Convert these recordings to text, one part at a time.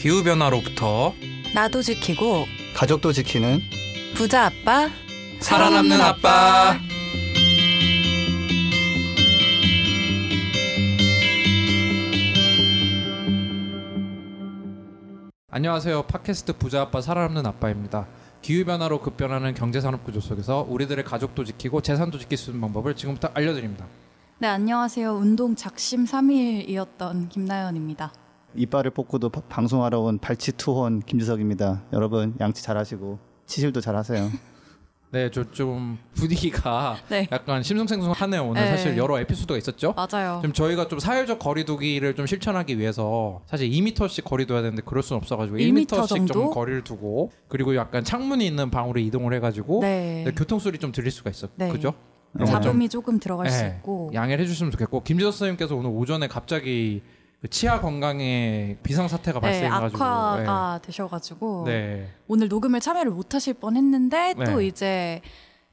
기후 변화로부터 나도 지키고 가족도 지키는 부자 아빠 살아남는 아빠. 안녕하세요. 팟캐스트 부자 아빠 살아남는 아빠입니다. 기후 변화로 급변하는 경제 산업 구조 속에서 우리들의 가족도 지키고 재산도 지킬 수 있는 방법을 지금부터 알려드립니다. 네, 안녕하세요. 운동 작심 3일이었던 김나연입니다. 이빨을 뽑고도 바- 방송하러 온 발치 투혼 김주석입니다. 여러분 양치 잘하시고 치실도 잘하세요. 네, 저 좀 분위기가 네. 약간 심승생숭하네요. 오늘 네. 사실 여러 에피소드가 있었죠. 맞아요. 지금 저희가 좀 사회적 거리두기를 좀 실천하기 위해서 사실 2m씩 거리 둬야 되는데 그럴 수는 없어가지고 1m 1m씩 좀 정도? 거리를 두고 그리고 약간 창문이 있는 방으로 이동을 해가지고 네. 네, 교통 소리 좀 들릴 수가 있어. 네. 그죠? 잡음이 조금 들어갈 수 네, 있고. 양해를 해주시면 좋겠고 김지석 선생님께서 오늘 오전에 갑자기 그 치아 건강에 비상 사태가 네, 발생해가지고 악화가 되셔가지고 네. 네. 오늘 녹음을 참여를 못하실 뻔했는데 또 네. 이제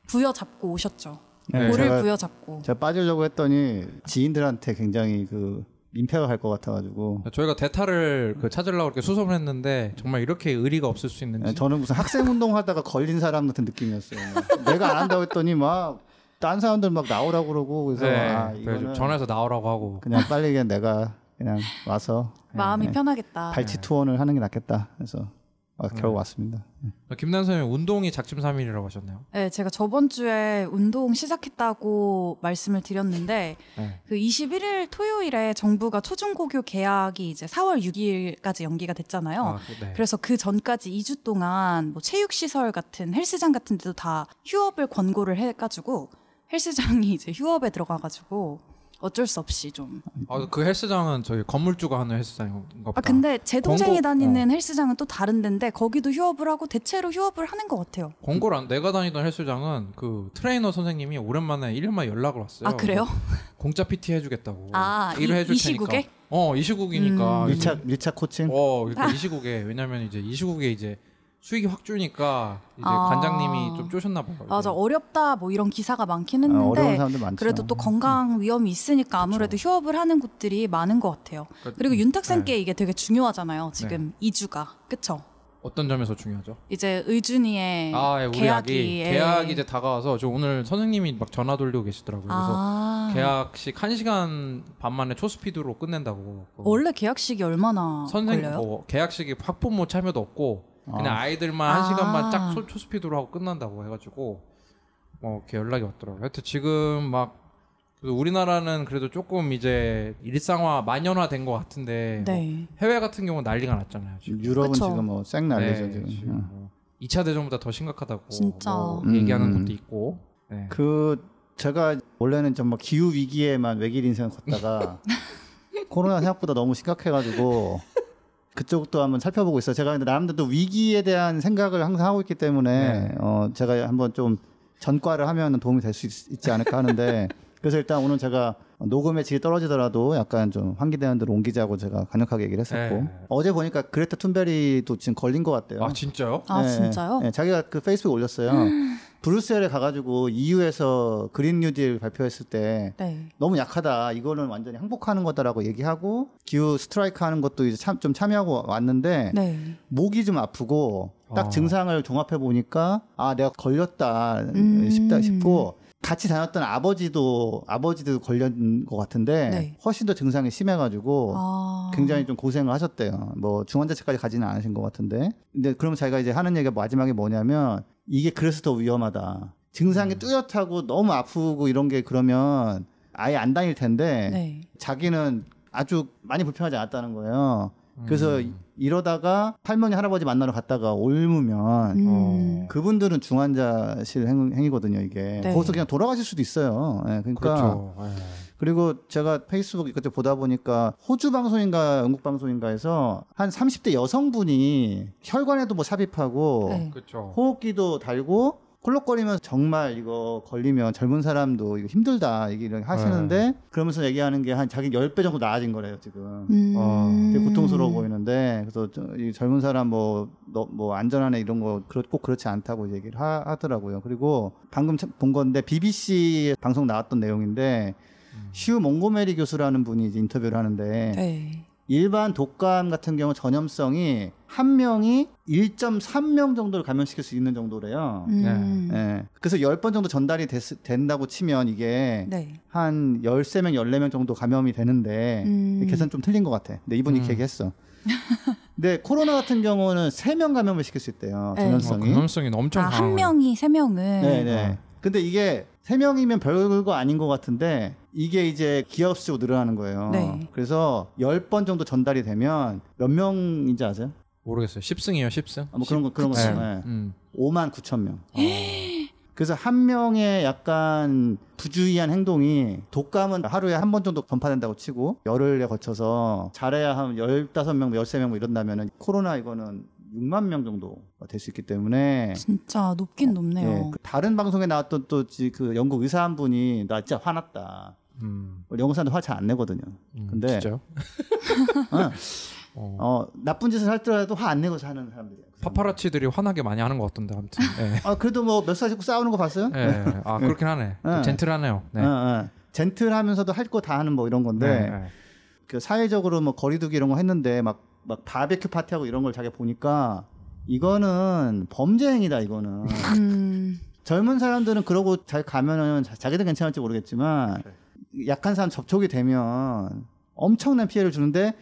부여잡고 오셨죠. 네, 볼을 제가, 부여잡고. 제가 빠지려고 했더니 지인들한테 굉장히 그 민폐가 갈 것 같아가지고 저희가 대타를 그 찾으려고 이렇게 수습을 했는데 정말 이렇게 의리가 없을 수 있는지 네, 저는 무슨 학생 운동하다가 걸린 사람 같은 느낌이었어요. 내가 안 한다고 했더니 막 딴 사람들 막 나오라고 그러고 그래서 네, 아, 이거는 전화해서 나오라고 하고 그냥 빨리 그냥 내가 그냥 와서 마음이 네, 편하겠다. 발치 투혼을 하는 게 낫겠다. 그래서 아, 결국 네. 왔습니다. 김난 선생님 운동이 작심 삼일이라고 하셨나요? 네, 제가 저번 주에 운동 시작했다고 말씀을 드렸는데 네. 그 21일 토요일에 정부가 초중고교 개학이 이제 4월 6일까지 연기가 됐잖아요. 아, 그- 네. 그래서 그 전까지 2주 동안 뭐 체육 시설 같은 헬스장 같은 데도 다 휴업을 권고를 해 가지고 헬스장이 이제 휴업에 들어가 가지고 어쩔 수 없이 좀. 아, 그 헬스장은 저희 건물주가 하는 헬스장인가 보다. 아 근데 제 동생이 권고- 다니는 헬스장은 또 다른 데인데 거기도 휴업을 하고 대체로 휴업을 하는 것 같아요. 안 내가 다니던 헬스장은 그 트레이너 선생님이 오랜만에 1년 만에 연락을 왔어요. 아 그래요? 공짜 PT 해주겠다고. 아, 일을 이- 해줄 이 테니까. 시국에? 어, 이 시국이니까. 음. 밀착 밀착 코칭. 어, 그러니까 이 시국에 왜냐면 이제 이 시국에 이제 수익이 확 주니까 이제 아. 관장님이 좀 쪼셨나 봐요. 맞아 어렵다 뭐 이런 기사가 많긴 아, 어려운 했는데 사람들 많죠. 그래도 또 건강 위험이 있으니까 아무래도 휴업을 하는 곳들이 많은 것 같아요. 그러니까- 그리고 윤탁쌤께 네. 이게 되게 중요하잖아요. 지금 이 2주가 그쵸? 어떤 점에서 중요하죠? 이제 의준이의 아, 예, 우리 계약이 아기 예. 계약이 이제 다가와서 저 오늘 선생님이 막 전화 돌리고 계시더라고요. 그래서 아, 계약식 1 시간 반 만에 초스피드로 끝낸다고. 원래 계약식이 얼마나 선생 걸려요? 뭐 계약식이 학부모 참여도 없고 그냥 아. 아이들만 아. 한 시간만 짝 초, 초스피드로 하고 끝난다고 해가지고 뭐 이렇게 연락이 왔더라고요. 하여튼 지금 막 우리나라는 그래도 조금 이제 일상화 만연화된 것 같은데 뭐 네. 해외 같은 경우는 난리가 났잖아요. 지금. 유럽은 그쵸. 지금 뭐쌩 난리죠 네, 지금. 지금 응. 뭐 2차 대전보다 더 심각하다고 진짜. 뭐 음. 얘기하는 곳도 있고. 네. 그 제가 원래는 좀막 기후 위기에만 외길 인생 걷다가 코로나 생각보다 너무 심각해가지고 그쪽도 한번 살펴보고 있어요. 제가 근데 나름대로 위기에 대한 생각을 항상 하고 있기 때문에 네. 어 제가 한번 좀 전과를 하면 도움이 될 수 있지 않을까 하는데 그래서 일단 오늘 제가 녹음의 질이 떨어지더라도 약간 좀 환기되는 대로 옮기자고 제가 강력하게 얘기를 했었고 네. 어제 보니까 그레타 툰베리도 지금 걸린 것 같대요. 아 진짜요? 아 네, 진짜요? 네, 자기가 그 페이스북 올렸어요. 브뤼셀에 가가지고 EU에서 그린 뉴딜 발표했을 때 네. 너무 약하다. 이거는 완전히 항복하는 거다라고 얘기하고 기후 스트라이크 하는 것도 이제 참, 좀 참여하고 왔는데 네. 목이 좀 아프고 딱 아. 증상을 종합해 보니까 아 내가 걸렸다 음. 싶다 싶고 같이 다녔던 아버지도 아버지도 걸린 것 같은데 네. 훨씬 더 증상이 심해가지고 아. 굉장히 좀 고생을 하셨대요. 뭐 중환자실까지 가지는 않으신 것 같은데. 근데 그러면 자기가 이제 하는 얘기가 마지막에 뭐냐면 이게 그래서 더 위험하다. 증상이 음. 뚜렷하고 너무 아프고 이런 게 그러면 아예 안 다닐 텐데 네. 자기는 아주 많이 불편하지 않았다는 거예요. 그래서 음. 이러다가 할머니 할아버지 만나러 갔다가 옮으면 음. 그분들은 중환자실 행, 행위거든요 이게 네. 거기서 그냥 돌아가실 수도 있어요. 예, 그러니까 그렇죠. 네. 그리고 제가 페이스북 이것저것 보다 보니까 호주 방송인가 영국 방송인가에서 한 30대 여성분이 혈관에도 뭐 삽입하고 네. 호흡기도 달고 콜록거리면서 정말 이거 걸리면 젊은 사람도 이거 힘들다 얘기를 하시는데 그러면서 얘기하는 게 한 자기 10배 정도 나아진 거래요 지금 음. 아, 되게 고통스러워 보이는데 그래서 저- 이 젊은 사람 뭐, 너, 뭐 안전하네 이런 거 그렇- 꼭 그렇지 않다고 얘기를 하, 하더라고요 그리고 방금 참- 본 건데 BBC 방송 나왔던 내용인데 음. 슈 몽고메리 교수라는 분이 이제 인터뷰를 하는데 네. 일반 독감 같은 경우 전염성이 한 명이 1.3명 정도를 감염시킬 수 있는 정도래요. 음. 예. 그래서 10번 정도 전달이 됐, 된다고 치면 이게 네. 한 13명, 14명 정도 감염이 되는데 음. 계산 좀 틀린 것 같아. 근데 이분이 음. 이렇게 얘기했어. 근데 코로나 같은 경우는 3명 감염을 시킬 수 있대요. 네. 어, 전염성이. 감염성이 엄청 아, 강한 한 명이 세 명을. 네, 네. 어. 근데 이게 세 명이면 별거 아닌 것 같은데 이게 이제 기하급수적으로 늘어나는 거예요. 네. 그래서 10번 정도 전달이 되면 몇 명인지 아세요? 모르겠어요. 10승이요, 10승. 아, 뭐 그런 거 그런 거. 네. 음. 5만 9천 명. 어. 그래서 한 명의 약간 부주의한 행동이 독감은 하루에 한 번 정도 전파된다고 치고 열흘에 거쳐서 잘해야 한 15명, 13명 뭐 이런다면은 코로나 이거는 6만 명 정도가 될수 있기 때문에 진짜 높긴 높네요. 예, 그 다른 방송에 나왔던 또 그 영국 의사 한 분이 나 진짜 화났다. 음. 영국 사람들 화 잘 안 내거든요. 음, 근데 진짜요? 어, 어. 어, 나쁜 짓을 할더라도 화 안 내고 사는 사람들이에요. 그. 파파라치들이 화나게 많이 하는 것 같던데 아무튼. 예. 아 그래도 뭐몇살 짓고 싸우는 거 봤어요? 예. 아 그렇긴 하네. 좀 네. 젠틀하네요. 네. 어, 어. 젠틀하면서도 할 거 다 하는 뭐 이런 건데 네, 네. 그 사회적으로 뭐 거리두기 이런 거 했는데 막 막 바베큐 파티하고 이런 걸 자기가 보니까 이거는 범죄 행위다 이거는 음. 젊은 사람들은 그러고 잘 가면은 자- 자기들 괜찮을지 모르겠지만 약한 사람 접촉이 되면 엄청난 피해를 주는데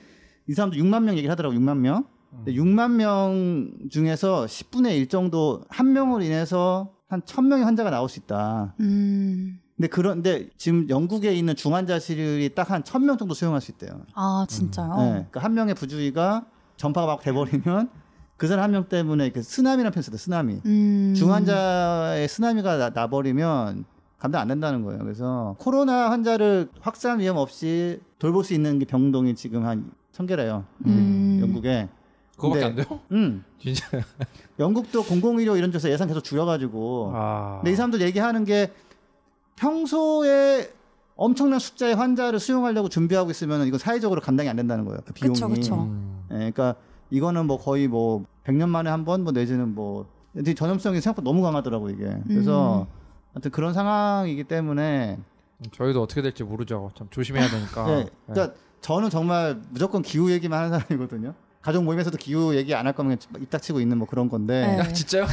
이 사람도 6만 명 얘기를 하더라고 6만 명. 근데 6만 명 중에서 10분의 1 정도 한 명으로 인해서 한 1000명의 환자가 나올 수 있다. 음. 근데 그런데 지금 영국에 있는 중환자실이 딱 한 1000명 정도 수용할 수 있대요. 아 진짜요? 네, 그러니까 한 명의 부주의가 전파가 막 돼버리면 그 사람 한 명 때문에 그 쓰나미라는 표현 쓰다 쓰나미. 음. 중환자의 쓰나미가 나, 나버리면 감당 안 된다는 거예요. 그래서 코로나 환자를 확산 위험 없이 돌볼 수 있는 게 병동이 지금 한 천 개래요. 음. 영국에. 그거밖에 근데- 안 돼요? 음. 진짜. 영국도 공공의료 이런 데서 예산 계속 줄여가지고. 아. 근데 이 사람들 얘기하는 게 평소에 엄청난 숫자의 환자를 수용하려고 준비하고 있으면 이거 사회적으로 감당이 안 된다는 거예요. 그 비용이. 그쵸, 그쵸. 음. 예, 그러니까 이거는 뭐 거의 뭐 100년 만에 한 번 뭐 내지는 뭐 근데 전염성이 생각보다 너무 강하더라고 이게. 그래서 하여튼 그런 상황이기 때문에 저희도 어떻게 될지 모르죠. 참 조심해야 되니까. 예, 그러니까 저는 정말 무조건 기후 얘기만 하는 사람이거든요. 가족 모임에서도 기후 얘기 안 할 거면 입 닥치고 있는 뭐 그런 건데. 네. 야, 진짜요?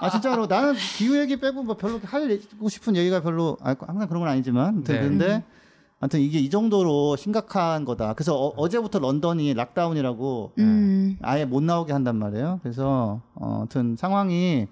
아 진짜로 나는 기후 얘기 빼고 뭐 별로 하고 싶은 얘기가 별로 아, 항상 그런 건 아니지만 아무튼 네. 근데 아무튼 이게 이 정도로 심각한 거다. 그래서 어제부터 런던이 lockdown이라고 음. 아예 못 나오게 한단 말이에요. 그래서 어, 아무튼 상황이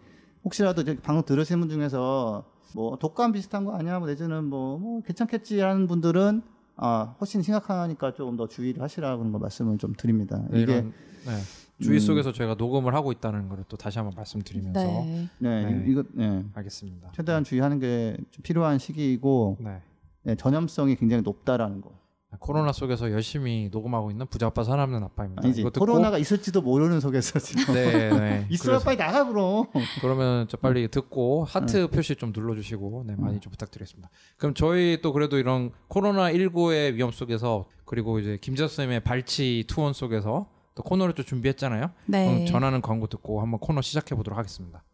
혹시라도 방송 들으시는 분 중에서 뭐 독감 비슷한 거 아니야? 뭐 내지는 뭐, 뭐 괜찮겠지 하는 분들은 아, 훨씬 심각하니까 조금 더 주의를 하시라는 거 말씀을 좀 드립니다. 네, 이게 이런 네. 주의 음. 속에서 저희가 녹음을 하고 있다는 걸또 다시 한번 말씀드리면서 네. 네, 네. 이거 네. 알겠습니다. 최대한 주의하는 게좀 필요한 시기이고 네. 네, 전염성이 굉장히 높다라는 거. 코로나 속에서 열심히 녹음하고 있는 부자 아빠 사람는 아빠입니다. 아니지 이거 듣고 코로나가 있을지도 모르는 속에서 지금 네, 네. 있어야 그래서- 빨리 나가 그럼. 그러면 저 빨리 듣고 하트 표시 좀 눌러주시고 네 많이 좀 부탁드리겠습니다. 그럼 저희 또 그래도 이런 코로나 19의 위험 속에서 그리고 이제 김지수 선생님의 발치 투혼 속에서 또 코너를 좀 준비했잖아요. 네. 그럼 전하는 광고 듣고 한번 코너 시작해 보도록 하겠습니다.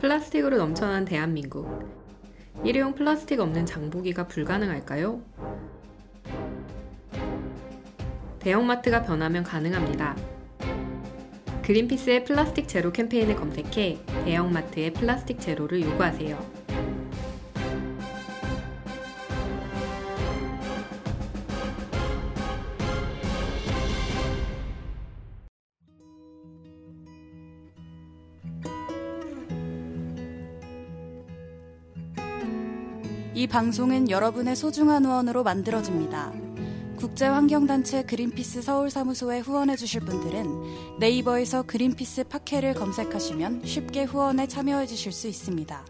플라스틱으로 넘쳐난 대한민국. 일회용 플라스틱 없는 장보기가 불가능할까요? 대형마트가 변하면 가능합니다. 그린피스의 플라스틱 제로 캠페인을 검색해 대형마트의 플라스틱 제로를 요구하세요. 이 방송은 여러분의 소중한 후원으로 만들어집니다. 국제환경단체 그린피스 서울사무소에 후원해주실 분들은 네이버에서 그린피스 팟캐를 검색하시면 쉽게 후원에 참여해주실 수 있습니다.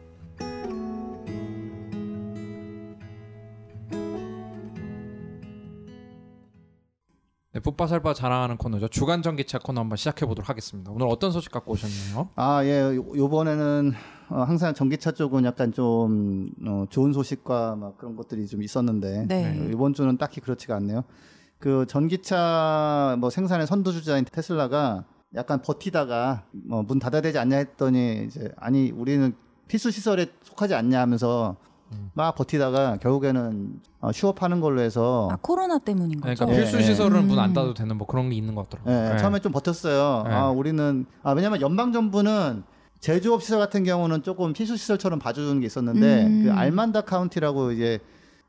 네, 풋바살바 자랑하는 코너죠. 주간 전기차 코너 한번 시작해 보도록 하겠습니다. 오늘 어떤 소식 갖고 오셨나요? 아, 예. 요- 요번에는 어, 항상 전기차 쪽은 약간 좀 어, 좋은 소식과 막 그런 것들이 좀 있었는데 네. 어, 이번 주는 딱히 그렇지가 않네요. 그 전기차 뭐 생산의 선두주자인 테슬라가 약간 버티다가 뭐 문 닫아야 되지 않냐 했더니 이제 아니 우리는 필수 시설에 속하지 않냐 하면서 음. 막 버티다가 결국에는 어, 휴업하는 걸로 해서 아 코로나 때문인 거죠. 그러니까 예, 필수 예. 시설은 문안 음. 닫아도 되는 뭐 그런 게 있는 것 같더라고요. 예, 예. 처음에 좀 버텼어요. 네. 아, 우리는 아 왜냐면 연방 정부는 제조업 시설 같은 경우는 조금 필수 시설처럼 봐주는 게 있었는데 음. 그 알라메다 카운티라고 이제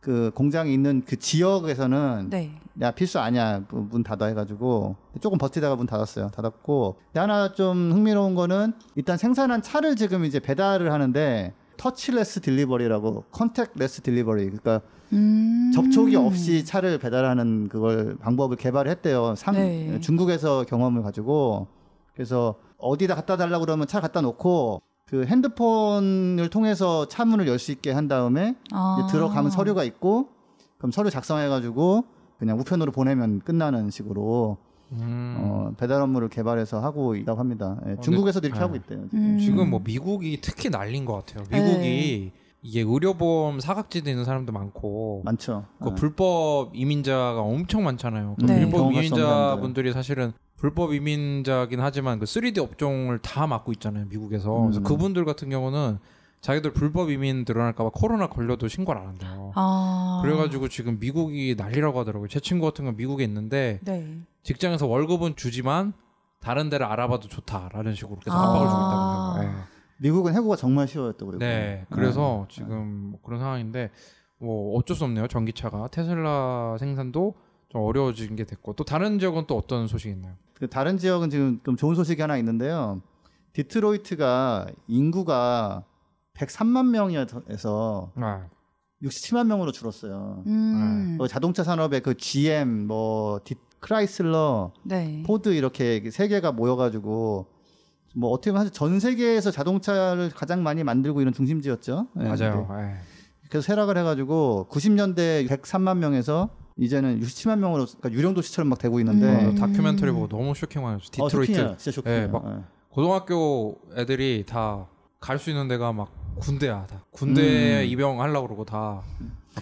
그 공장이 있는 그 지역에서는 네. 야 필수 아니야 그 문 닫아 해가지고 조금 버티다가 문 닫았어요 닫았고 하나 좀 흥미로운 거는 일단 생산한 차를 지금 이제 배달을 하는데 touchless delivery라고 contactless delivery 그러니까 음. 접촉이 없이 차를 배달하는 그걸 방법을 개발했대요. 상, 네. 중국에서 경험을 가지고 그래서 어디다 갖다 달라고 그러면 차 갖다 놓고 그 핸드폰을 통해서 차 문을 열 수 있게 한 다음에 아. 들어가면 서류가 있고 그럼 서류 작성해 가지고 그냥 우편으로 보내면 끝나는 식으로 음. 어, 배달 업무를 개발해서 하고 있다고 합니다. 예, 근데- 중국에서도 이렇게 네. 하고 있대요. 음. 지금 뭐 미국이 특히 난린 것 같아요. 미국이 이게 의료보험 사각지대 있는 사람도 많고 많죠. 그 예. 불법 이민자가 엄청 많잖아요. 그 네. 불법 이민자분들이 사실은 불법 이민자긴 하지만 그 3D 업종을 다 맡고 있잖아요. 미국에서. 그래서 음. 그분들 같은 경우는 자기들 불법 이민 드러날까봐 코로나 걸려도 신고를 안 한대요. 아. 그래가지고 지금 미국이 난리라고 하더라고요. 제 친구 같은 건 미국에 있는데 네. 직장에서 월급은 주지만 다른 데를 알아봐도 좋다라는 식으로 계속 아. 압박을 주고 있다고 해요. 미국은 해고가 정말 쉬워요 또 네. 그리고. 네, 그래서 지금 뭐 그런 상황인데 뭐 어쩔 수 없네요. 전기차가 테슬라 생산도 좀 어려워진 게 됐고 또 다른 지역은 또 어떤 소식이 있나요? 그 다른 지역은 지금 좀 좋은 소식이 하나 있는데요. 디트로이트가 인구가 103만 명이어서 아, 67만 명으로 줄었어요. 음. 어, 자동차 산업의 그 GM, 뭐 디, 크라이슬러, 네. 포드 이렇게 세 개가 모여가지고 뭐 어떻게 보면 사실 전 세계에서 자동차를 가장 많이 만들고 이런 중심지였죠. 예, 맞아요. 네. 예. 그래서 쇠락을 해가지고 90년대 103만 명에서 이제는 67만 명으로 그러니까 유령 도시처럼 막 되고 있는데 어, 다큐멘터리 보고 너무 쇼킹하였어요. 어, 디트로이트 쇼킹해요. 진짜 쇼킹해요. 예, 막 예. 고등학교 애들이 다 갈 수 있는 데가 막 군대야. 다 군대 음. 입영하려고 그러고 다막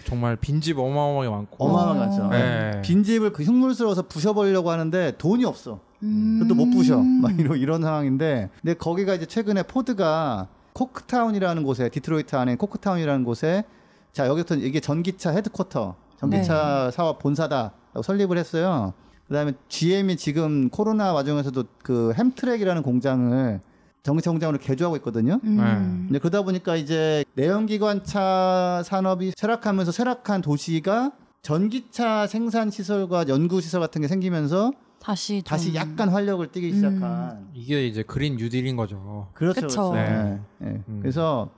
정말 빈집 어마어마하게 많고. 어마어마하게 많죠. 예. 예. 빈집을 그 흉물스러워서 부셔버리려고 하는데 돈이 없어. 음. 그것도 못 부셔. 막 이런, 이런 상황인데. 근데 거기가 이제 최근에 포드가 코크타운이라는 곳에, 디트로이트 안에 코크타운이라는 곳에 자, 여기부터 이게 전기차 headquarter, 전기차 사업 본사다. 라고 설립을 했어요. 그 다음에 GM이 지금 코로나 와중에서도 그 햄트랙이라는 공장을 전기차 공장으로 개조하고 있거든요. 음. 네. 근데 그러다 보니까 이제 내연기관차 산업이 쇠락하면서 쇠락한 도시가 전기차 생산 시설과 연구 시설 같은 게 생기면서 다시 좀 다시 약간 활력을 띠기 음. 시작한 이게 이제 그린 뉴딜인 거죠. 그렇죠. 그렇죠. 네. 예, 예. 음. 그래서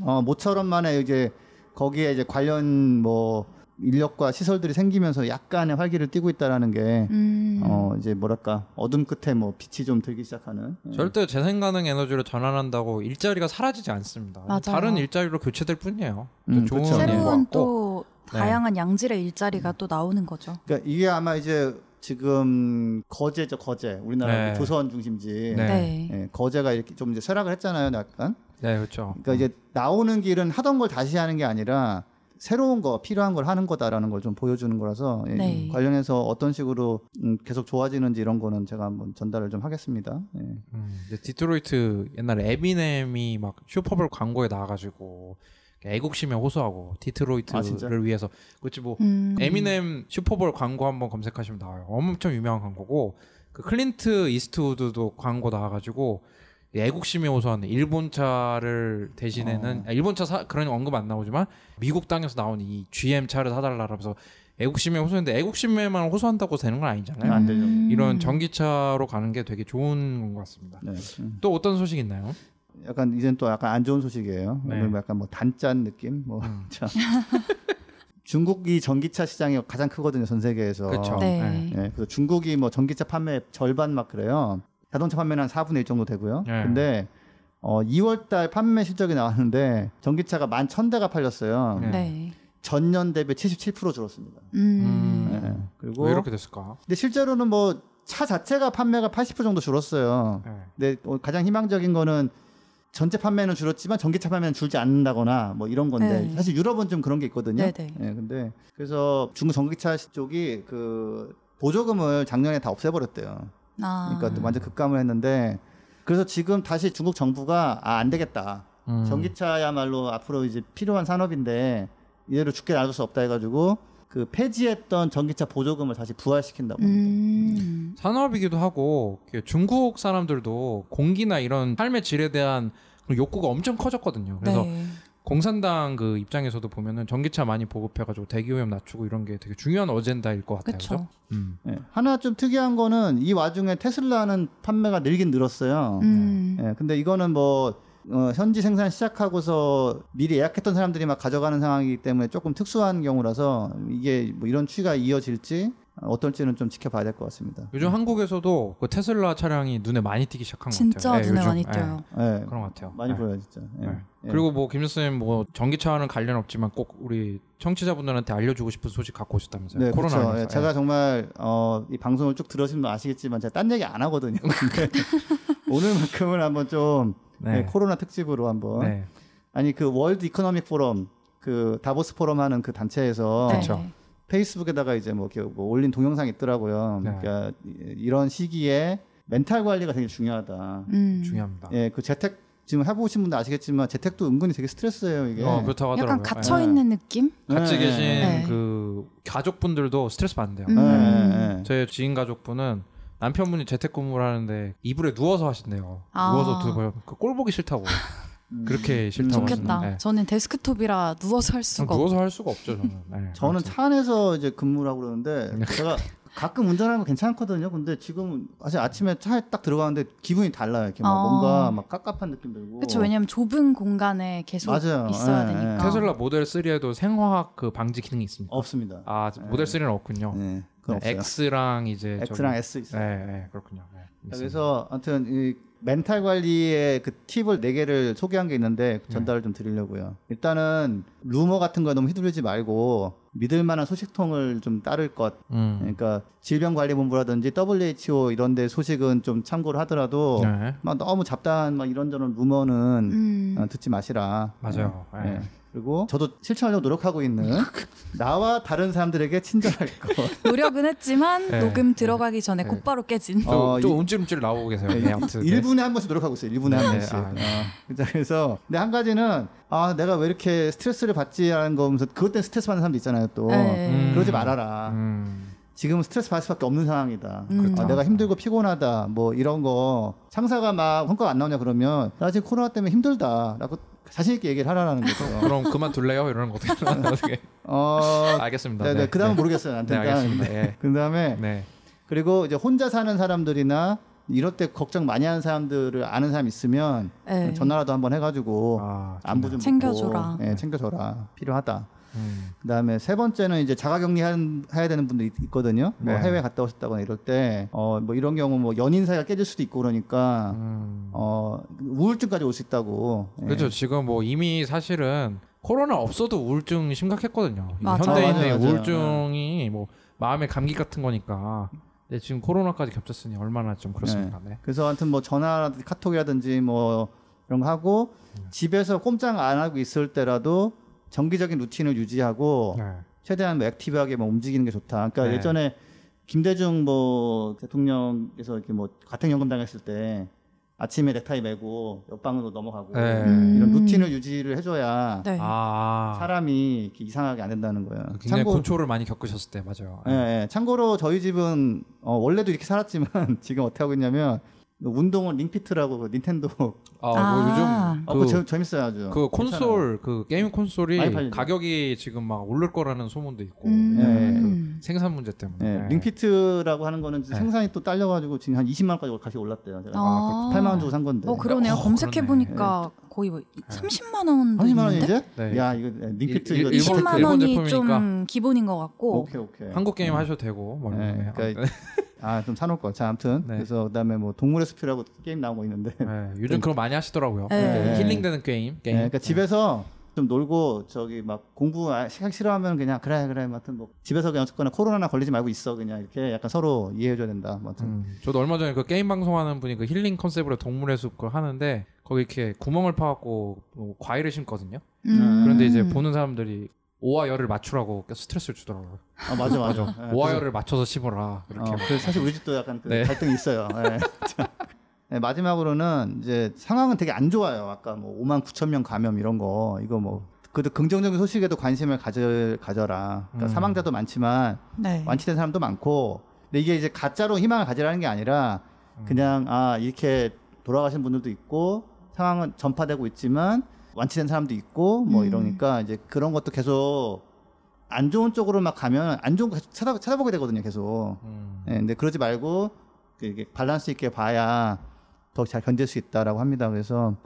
어, 모처럼 만에 이제 거기에 이제 관련 뭐 인력과 시설들이 생기면서 약간의 활기를 띠고 있다라는 게 음. 어, 이제 뭐랄까 어둠 끝에 뭐 빛이 좀 들기 시작하는 예. 절대 재생 가능 에너지로 전환한다고 일자리가 사라지지 않습니다. 맞아요. 다른 일자리로 교체될 뿐이에요. 음, 좋은 것 새로운. 또 네. 다양한 양질의 일자리가 또 나오는 거죠. 그러니까 이게 아마 이제 지금 거제죠 거제 우리나라 네. 조선 중심지 네. 네. 예, 거제가 이렇게 좀 이제 쇠락을 했잖아요 약간 네, 그렇죠. 그러니까 이제 나오는 길은 하던 걸 다시 하는 게 아니라 새로운 거 필요한 걸 하는 거다라는 걸 좀 보여주는 거라서 예, 네. 관련해서 어떤 식으로 음, 계속 좋아지는지 이런 거는 제가 한번 전달을 좀 하겠습니다. 예. 음, 이제 디트로이트 옛날에 에미넴이 막 슈퍼볼 광고에 나와가지고 애국심에 호소하고 디트로이트를 아? 위해서 그렇지 뭐 음. 에미넴 슈퍼볼 광고 한번 검색하시면 나와요. 엄청 유명한 광고고 그 클린트 이스트우드도 광고 나와가지고 애국심에 호소하는 일본차를 대신에는 어. 아, 일본차 사, 그런 언급 안 나오지만 미국 땅에서 나온 이 GM 차를 사달라면서 애국심에 호소했는데 애국심에만 호소한다고 되는 건 아니잖아요. 안 되죠. 음. 이런 전기차로 가는 게 되게 좋은 것 같습니다. 네. 음. 또 어떤 소식 있나요? 약간 이젠 또 약간 안 좋은 소식이에요. 네. 약간 뭐 단짠 느낌. 뭐 음. 자. 중국이 전기차 시장이 가장 크거든요 전 세계에서. 그렇죠. 네. 예, 그래서 중국이 뭐 전기차 판매 절반 막 그래요. 자동차 판매는 한 4분의 1 정도 되고요. 네. 근데 어 2월 달 판매 실적이 나왔는데 전기차가 11,000대가 팔렸어요. 네. 네. 전년 대비 77% 줄었습니다. 음. 음. 예, 그리고 왜 이렇게 됐을까? 근데 실제로는 뭐 차 자체가 판매가 80% 정도 줄었어요. 네. 근데 어, 가장 희망적인 거는 전체 판매는 줄었지만 전기차 판매는 줄지 않는다거나 뭐 이런 건데 네. 사실 유럽은 좀 그런 게 있거든요. 네네. 예, 근데 그래서 중국 전기차 쪽이 그 보조금을 작년에 다 없애버렸대요. 아. 그러니까 완전 급감을 했는데 그래서 지금 다시 중국 정부가 아, 안 되겠다. 음. 전기차야말로 앞으로 이제 필요한 산업인데 이대로 죽게 놔둘 수 없다 해가지고 그 폐지했던 전기차 보조금을 다시 부활시킨다고 합니다. 음. 산업이기도 하고 중국 사람들도 공기나 이런 삶의 질에 대한 욕구가 엄청 커졌거든요. 그래서 네. 공산당 그 입장에서도 보면은 전기차 많이 보급해가지고 대기 오염 낮추고 이런 게 되게 중요한 어젠다일 것 같아요. 그쵸. 그죠? 음. 예. 하나 좀 특이한 거는 이 와중에 테슬라는 판매가 늘긴 늘었어요. 음. 예, 근데 이거는 뭐 어, 현지 생산 시작하고서 미리 예약했던 사람들이 막 가져가는 상황이기 때문에 조금 특수한 경우라서 이게 뭐 이런 추이가 이어질지 어떨지는 좀 지켜봐야 될 것 같습니다. 요즘 한국에서도 그 테슬라 차량이 눈에 많이 띄기 시작한 것 진짜 같아요. 예, 눈에 요즘. 많이 예, 띄어요. 예, 그런 것 같아요. 많이 예. 보여요 진짜. 예. 네. 예. 그리고 뭐 김선생님 뭐 전기차와는 관련 없지만 꼭 우리 청취자분들한테 알려주고 싶은 소식 갖고 오셨다면서요? 네, 코로나 그렇죠. 예, 제가 정말 어, 이 방송을 쭉 들으시면 아시겠지만 제가 딴 얘기 안 하거든요. 오늘만큼은 한번 좀 네. 예, 코로나 특집으로 한번 네. 아니 그 World Economic Forum 그 다보스 포럼 하는 그 단체에서 네. 그렇죠. 페이스북에다가 이제 뭐, 이렇게 뭐 올린 동영상이 있더라고요. 네. 그러니까 이- 이런 시기에 멘탈 관리가 되게 중요하다. 음. 중요합니다. 예, 그 재택 지금 해보신 분들 아시겠지만 재택도 은근히 되게 스트레스예요 이게. 어, 그렇다고 하더라고요. 약간 갇혀 예. 있는 느낌? 예. 같이 네, 계신 네. 그 가족분들도 스트레스 받는데요. 음. 예, 예, 예. 제 지인 가족분은 남편분이 재택근무를 하는데 이불에 누워서 하신대요. 아. 누워서 두고 그꼴 보기 싫다고 그렇게 싫다고 좋겠다. 하시는데. 저는 데스크톱이라 누워서 할 수가 없 누워서 할 수가 없죠 저는. 네, 저는. 차 안에서 이제 근무를 하고 그러는데 제가 가끔 운전하는 거 괜찮거든요. 근데 지금 사실 아침에 차에 딱 들어가는데 기분이 달라요. 이렇게 막 아. 뭔가 막 깝깝한 느낌 들고. 그렇죠. 왜냐면 좁은 공간에 계속 맞아요. 있어야 예, 되니까. 예. 테슬라 모델 3에도 생화학 그 방지 기능이 있습니다. 없습니다. 아 모델 3는 없군요. 네, 네. X랑 이제 X랑 저기- S 있어요. 네, 네, 그렇군요. 네. 그래서 아무튼 이 멘탈 관리의 그 팁을 네 개를 소개한 게 있는데 전달을 좀 드리려고요. 일단은 루머 같은 거 너무 휘둘리지 말고 믿을 만한 소식통을 좀 따를 것. 음. 그러니까 질병관리본부라든지 WHO 이런 데 소식은 좀 참고를 하더라도 네. 막 너무 잡다한 막 이런저런 루머는 음. 어, 듣지 마시라. 맞아요. 예. 네. 그리고 저도 실천하려고 노력하고 있는 나와 다른 사람들에게 친절할 것. 노력은 했지만 네. 녹음 들어가기 전에 네. 곧바로 깨진. 좀, 어, 좀 이- 움찔움찔 나오고 계세요. 네, 아무튼. 네. 1분에 한 번씩 노력하고 있어요. 1분에 네, 한 네. 번씩. 아, 네. 어, 그래서 근데 한 가지는 아 내가 왜 이렇게 스트레스를 받지라는 거 보면서 그것 때문에 스트레스 받는 사람도 있잖아요. 또 네. 음. 그러지 말아라. 음. 지금은 스트레스 받을 수밖에 없는 상황이다. 음. 아, 내가 힘들고 피곤하다. 뭐 이런 거 상사가 막 성과가 안 나오냐 그러면 나 지금 코로나 때문에 힘들다라고 자신 있게 얘기를 하라는 거죠. 그럼 그만 둘래요? 이러는 거 어떻게? 어, 알겠습니다. 네, 네, 그 다음은 모르겠어요. 네, 알겠습니다. 예. 그 다음에 네. 그리고 이제 혼자 사는 사람들이나 이럴 때 걱정 많이 하는 사람들을 아는 사람 있으면 네. 전화라도 한번 해가지고 아, 안부 좀 챙겨줘라. 예, 챙겨줘라. 필요하다. 음. 그다음에 세 번째는 이제 자가격리 한- 해야 되는 분도 있- 있거든요. 뭐 네. 해외 갔다 오셨다거나 이럴 때 어 뭐 이런 경우 뭐 연인 사이가 깨질 수도 있고 그러니까 음. 어 우울증까지 올 수 있다고. 예. 그렇죠. 지금 뭐 이미 사실은 코로나 없어도 우울증 심각했거든요. 이 맞아. 현대인의 맞아요. 우울증이 뭐 마음의 감기 같은 거니까. 근데 지금 코로나까지 겹쳤으니 얼마나 좀 그렇습니까? 네. 그래서 아무튼 뭐 전화라든지 카톡이라든지 뭐 이런 거 하고 음. 집에서 꼼짝 안 하고 있을 때라도 정기적인 루틴을 유지하고 네. 최대한 뭐 액티브하게 뭐 움직이는 게 좋다. 그러니까 네. 예전에 김대중 뭐 대통령께서 이렇게 뭐 가택연금 당했을 때 아침에 넥타이 매고 옆방으로 넘어가고 네. 음. 이런 루틴을 유지를 해줘야 네. 아, 사람이 이렇게 이상하게 안 된다는 거예요. 굉장히 참고, 고초를 많이 겪으셨을 때 맞아요. 예, 예. 참고로 저희 집은 어, 원래도 이렇게 살았지만 지금 어떻게 하고 있냐면 운동은 링피트라고 그 닌텐도 아, 뭐 아. 요즘 어, 그, 그거 재- 재밌어요 아주. 그 콘솔 괜찮아요. 그 게임 콘솔이 많이 팔리죠. 가격이 지금 막 오를 거라는 소문도 있고 음. 그 생산 문제 때문에. 예, 네. 링피트라고 하는 거는 네. 생산이 또 딸려가지고 지금 한 20만 원까지 다시 올랐대요. 제가 아. 8만 원 주고 산 건데. 어 그러네요. 어, 검색해 보니까 거의 뭐 30만 원도 30만 원이 있는데 이제? 네. 야 이거 예, 링피트 일- 이거 일- 일본- 20만 일본 원이 제품이니까. 좀 기본인 것 같고 오케이 오케이. 한국 게임 하셔도 되고 뭐 네, 네. 그러니까 아좀 사놓을 거. 자 아무튼 네. 그래서 그다음에 뭐 동물의 숲이라고 게임 나온 거 있는데. 네, 요즘 그런 거 많이 하시더라고요. 네. 힐링되는 게임. 네, 게임. 그러니까 집에서 좀 놀고 저기 막 공부 아, 시간 싫어하면 그냥 그래 그래 뭐 하여튼 뭐 집에서 그냥 어쨌거나 코로나나 걸리지 말고 있어 그냥 이렇게 약간 서로 이해해줘야 된다. 뭐 하여튼 음, 저도 얼마 전에 그 게임 방송하는 분이 그 힐링 컨셉으로 동물의 숲 그걸 하는데 거기 이렇게 구멍을 파갖고 뭐 과일을 심거든요. 음. 그런데 이제 보는 사람들이 오와 열을 맞추라고 스트레스를 주더라고요. 아 맞아 맞아. 네, 오와 열을 맞춰서 심어라. 이렇게. 어, 막. 그래서 사실 우리 집도 약간 그 네. 갈등이 있어요. 네. 자, 네, 마지막으로는 이제 상황은 되게 안 좋아요. 아까 뭐 5만 9천 명 감염 이런 거 이거 뭐 그래도 긍정적인 소식에도 관심을 가져 가져라. 그러니까 음. 사망자도 많지만 네. 완치된 사람도 많고 근데 이게 이제 가짜로 희망을 가지라는 게 아니라 그냥 아 이렇게 돌아가신 분들도 있고 상황은 전파되고 있지만 완치된 사람도 있고 뭐 음. 이러니까 이제 그런 것도 계속 안 좋은 쪽으로 막 가면 안 좋은 거 계속 찾아, 찾아보게 되거든요 계속 음. 예, 근데 그러지 말고 그 이게 밸런스 있게 봐야 더 잘 견딜 수 있다라고 합니다 그래서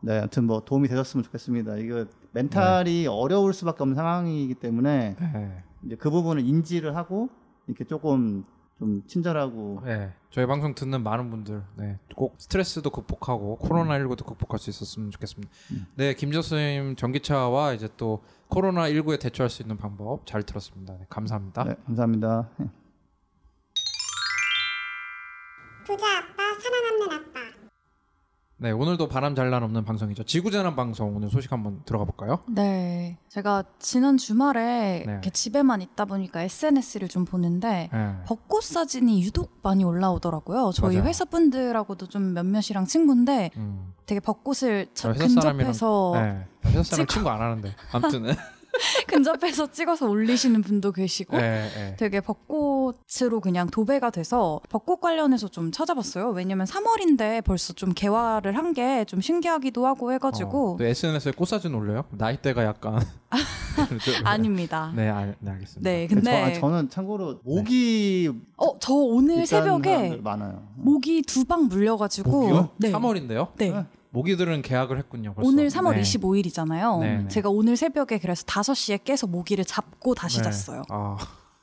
네 아무튼 뭐 도움이 되셨으면 좋겠습니다 이거 멘탈이 어려울 수밖에 없는 상황이기 때문에 네. 이제 그 부분을 인지를 하고 이렇게 조금 좀 친절하고 네, 저희 방송 듣는 많은 분들, 네, 꼭 스트레스도 극복하고 코로나 19도 극복할 수 있었으면 좋겠습니다. 네, 김저수님 전기차와 이제 또 코로나 19에 대처할 수 있는 방법 잘 들었습니다. 네, 감사합니다. 네, 감사합니다. 부자 아빠 살아남는 아빠 네, 오늘도 바람 잘난 없는 방송이죠. 지구재난 방송 오늘 소식 한번 들어가 볼까요? 네. 제가 지난 주말에 네. 이렇게 집에만 있다 보니까 SNS를 좀 보는데 네. 벚꽃 사진이 유독 많이 올라오더라고요. 저희 맞아요. 회사 분들하고도 좀 몇몇이랑 친구인데 음. 되게 벚꽃을 저- 저 회사 사람이랑- 근접해서 네. 회사 사람. 친구 안 하는데 아무튼 네, 근접해서 찍어서 올리시는 분도 계시고 네, 네. 되게 벚꽃으로 그냥 도배가 돼서 벚꽃 관련해서 좀 찾아봤어요. 왜냐면 3월인데 벌써 좀 개화를 한 게 좀 신기하기도 하고 해가지고 어, 또 SNS에 꽃 사진 올려요? 나이대가 약간 아닙니다. 네, 알, 네 알겠습니다. 네, 저, 근데 아, 저는 참고로 모기 어 저 오늘 새벽에 많아요. 모기 두 방 물려가지고 모기요? 네. 3월인데요? 네. 모기들은 계약을 했군요. 벌써. 오늘 3월 네. 25일이잖아요. 네, 네. 제가 오늘 새벽에 그래서 5시에 깨서 모기를 잡고 다시 네. 잤어요. 아,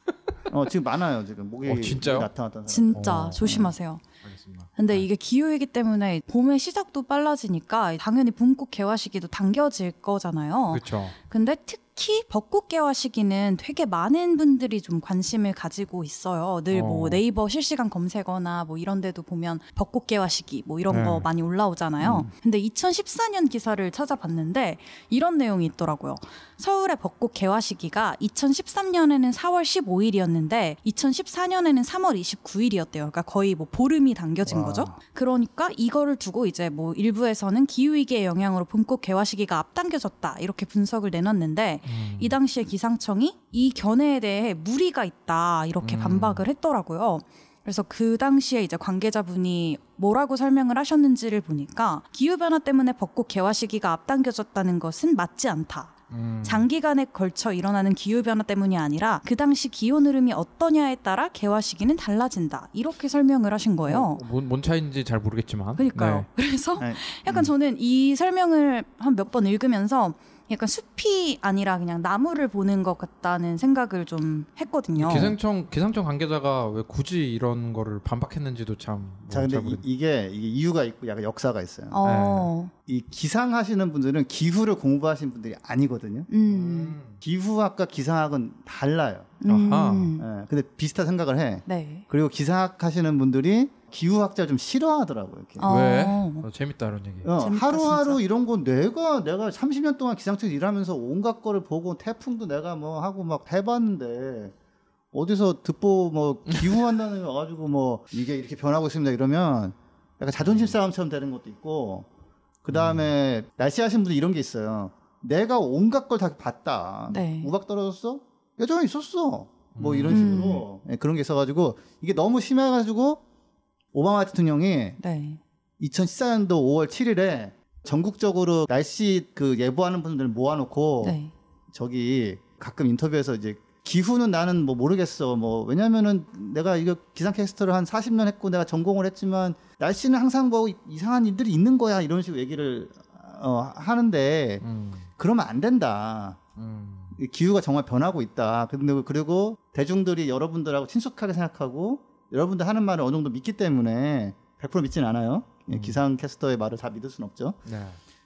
어, 지금 많아요. 지금 모기 어, 진짜요? 나타났다는 사람. 진짜 어, 조심하세요. 알겠습니다. 근데 이게 기후이기 때문에 봄의 시작도 빨라지니까 당연히 봄꽃 개화 시기도 당겨질 거잖아요. 그렇죠. 근데 특 히 벚꽃 개화 시기는 되게 많은 분들이 좀 관심을 가지고 있어요. 늘뭐 어. 네이버 실시간 검색어나 뭐 이런 데도 보면 벚꽃 개화 시기 뭐 이런 네. 거 많이 올라오잖아요. 근데 2014년 기사를 찾아봤는데 이런 내용이 있더라고요. 서울의 벚꽃 개화 시기가 2013년에는 4월 15일이었는데 2014년에는 3월 29일이었대요. 그러니까 거의 뭐 보름이 당겨진 와. 거죠. 그러니까 이거를 두고 이제 뭐 일부에서는 기후 위기의 영향으로 봄꽃 개화 시기가 앞당겨졌다 이렇게 분석을 내놨는데 음. 이 당시에 기상청이 이 견해에 대해 무리가 있다 이렇게 음. 반박을 했더라고요. 그래서 그 당시에 이제 관계자분이 뭐라고 설명을 하셨는지를 보니까 기후 변화 때문에 벚꽃 개화 시기가 앞당겨졌다는 것은 맞지 않다. 음. 장기간에 걸쳐 일어나는 기후 변화 때문이 아니라 그 당시 기온 흐름이 어떠냐에 따라 개화 시기는 달라진다. 이렇게 설명을 하신 거예요. 어, 뭔, 뭔 차이인지 잘 모르겠지만. 그러니까요. 그래서 네. 약간 저는 이 설명을 한 몇 번 읽으면서 약간 숲이 아니라 그냥 나무를 보는 것 같다는 생각을 좀 했거든요. 네. 기상청 기상청 관계자가 왜 굳이 이런 거를 반박했는지도 참. 자, 뭐 근데 잘 이, 이게 이유가 있고 약간 역사가 있어요. 어, 이 기상하시는 분들은 기후를 공부하신 분들이 아니거든요. 음, 기후학과 기상학은 달라요. 아하. 음, 예, 근데 비슷한 생각을 해. 네. 그리고 기상학 하시는 분들이 기후학자를 좀 싫어하더라고요. 이렇게. 어. 왜? 어, 재밌다 이런 얘기. 어, 재밌다, 하루하루 진짜. 이런 거 내가 내가 30년 동안 기상청 일하면서 온갖 거를 보고 태풍도 내가 뭐 하고 막 해봤는데 어디서 듣보 뭐 기후 한다는 거 와가지고 뭐 이게 이렇게 변하고 있습니다 이러면 약간 자존심 싸움처럼 되는 것도 있고 그 다음에 날씨 하신 분들 이런 게 있어요. 내가 온갖 걸 다 봤다. 네. 우박 떨어졌어? 예전에 있었어. 뭐 이런 음. 식으로 예, 그런 게 있어가지고 이게 너무 심해가지고 오바마 대통령이 네. 2014년도 5월 7일에 전국적으로 날씨 그 예보하는 분들 모아놓고 네. 저기 가끔 인터뷰에서 이제 기후는 나는 뭐 모르겠어 뭐 왜냐면은 내가 이거 기상캐스터를 한 40년 했고 내가 전공을 했지만 날씨는 항상 뭐 이상한 일들이 있는 거야 이런 식으로 얘기를 어 하는데 음. 그러면 안 된다. 음. 이 기후가 정말 변하고 있다. 근데 그리고 대중들이 여러분들하고 친숙하게 생각하고 여러분들 하는 말을 어느 정도 믿기 때문에 100% 믿지는 않아요. 예, 음. 기상 캐스터의 말을 다 믿을 수는 없죠. 네.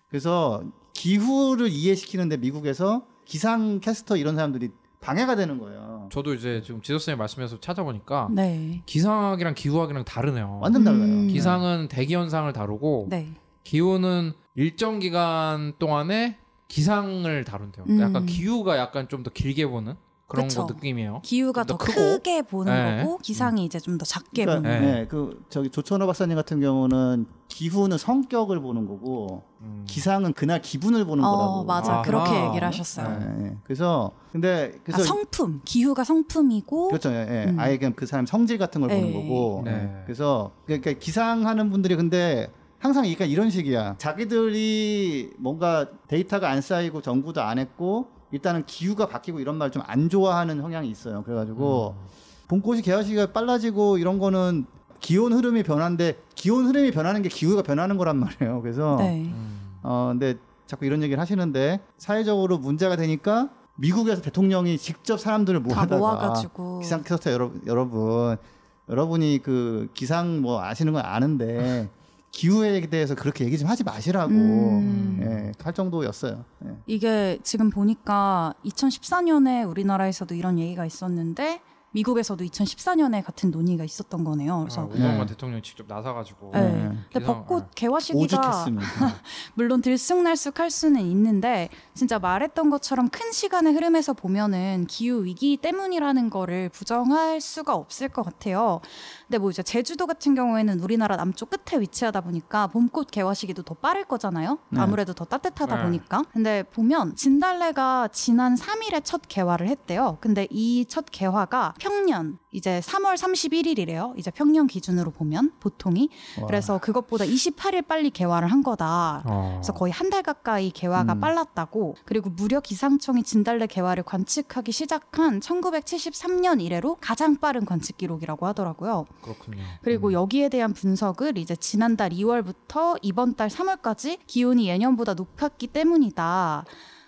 그래서 기후를 이해시키는데 미국에서 기상 캐스터 이런 사람들이 방해가 되는 거예요. 저도 이제 지금 지도 쌤이 말씀해서 찾아보니까 네. 기상학이랑 기후학이랑 다르네요. 완전 달라요. 음. 기상은 대기 현상을 다루고 네. 기후는 일정 기간 동안에 기상을 다룬대요. 그러니까 음. 약간 기후가 약간 좀 더 길게 보는 그런 그쵸. 거 느낌이에요. 기후가 더 더 크고. 크게 보는 네. 거고 기상이 이제 좀 더 작게 그러니까 보는. 네. 네, 그 저기 조천호 박사님 같은 경우는 기후는 성격을 보는 거고 음. 기상은 그날 기분을 보는 어, 거라고. 맞아. 아하. 그렇게 얘기를 하셨어요. 예, 예. 그래서 근데 아, 그래서 성품, 기후가 성품이고 그렇죠. 예, 예. 음. 아예 그냥 그 사람 성질 같은 걸 보는 예. 거고. 네. 예. 그래서 그러니까 기상하는 분들이 근데 항상 그러니까 이런 식이야. 자기들이 뭔가 데이터가 안 쌓이고 정부도 안 했고 일단은 기후가 바뀌고 이런 말 좀 안 좋아하는 성향이 있어요. 그래가지고 음. 봄꽃이 개화 시기가 빨라지고 이런 거는 기온 흐름이 변하는데 기온 흐름이 변하는 게 기후가 변하는 거란 말이에요. 그래서 네. 음. 어 근데 자꾸 이런 얘기를 하시는데 사회적으로 문제가 되니까 미국에서 대통령이 직접 사람들을 다 모아다가 모아가지고 기상 캐스터 여러분, 여러분 여러분이 그 기상 뭐 아시는 건 아는데 기후에 대해서 그렇게 얘기 좀 하지 마시라고 음. 예, 할 정도였어요. 예. 이게 지금 보니까 2014년에 우리나라에서도 이런 얘기가 있었는데 미국에서도 2014년에 같은 논의가 있었던 거네요. 아, 그래서 오바마 네. 대통령이 직접 나서가지고 네. 네. 근데 벚꽃 개화 시기가. 물론 들쑥날쑥할 수는 있는데 진짜 말했던 것처럼 큰 시간의 흐름에서 보면은 기후 위기 때문이라는 거를 부정할 수가 없을 것 같아요. 근데 뭐 이제 제주도 같은 경우에는 우리나라 남쪽 끝에 위치하다 보니까 봄꽃 개화 시기도 더 빠를 거잖아요. 네. 아무래도 더 따뜻하다 네. 보니까. 근데 보면 진달래가 지난 3일에 첫 개화를 했대요. 근데 이 첫 개화가 평년 이제 3월 31일이래요. 이제 평년 기준으로 보면 보통이 와. 그래서 그것보다 28일 빨리 개화를 한 거다. 어. 그래서 거의 한 달 가까이 개화가 음. 빨랐다고 그리고 무려 기상청이 진달래 개화를 관측하기 시작한 1973년 이래로 가장 빠른 관측 기록이라고 하더라고요. 그렇군요. 그리고 음. 여기에 대한 분석을 이제 지난달 2월부터 이번 달 3월까지 기온이 예년보다 높았기 때문이다.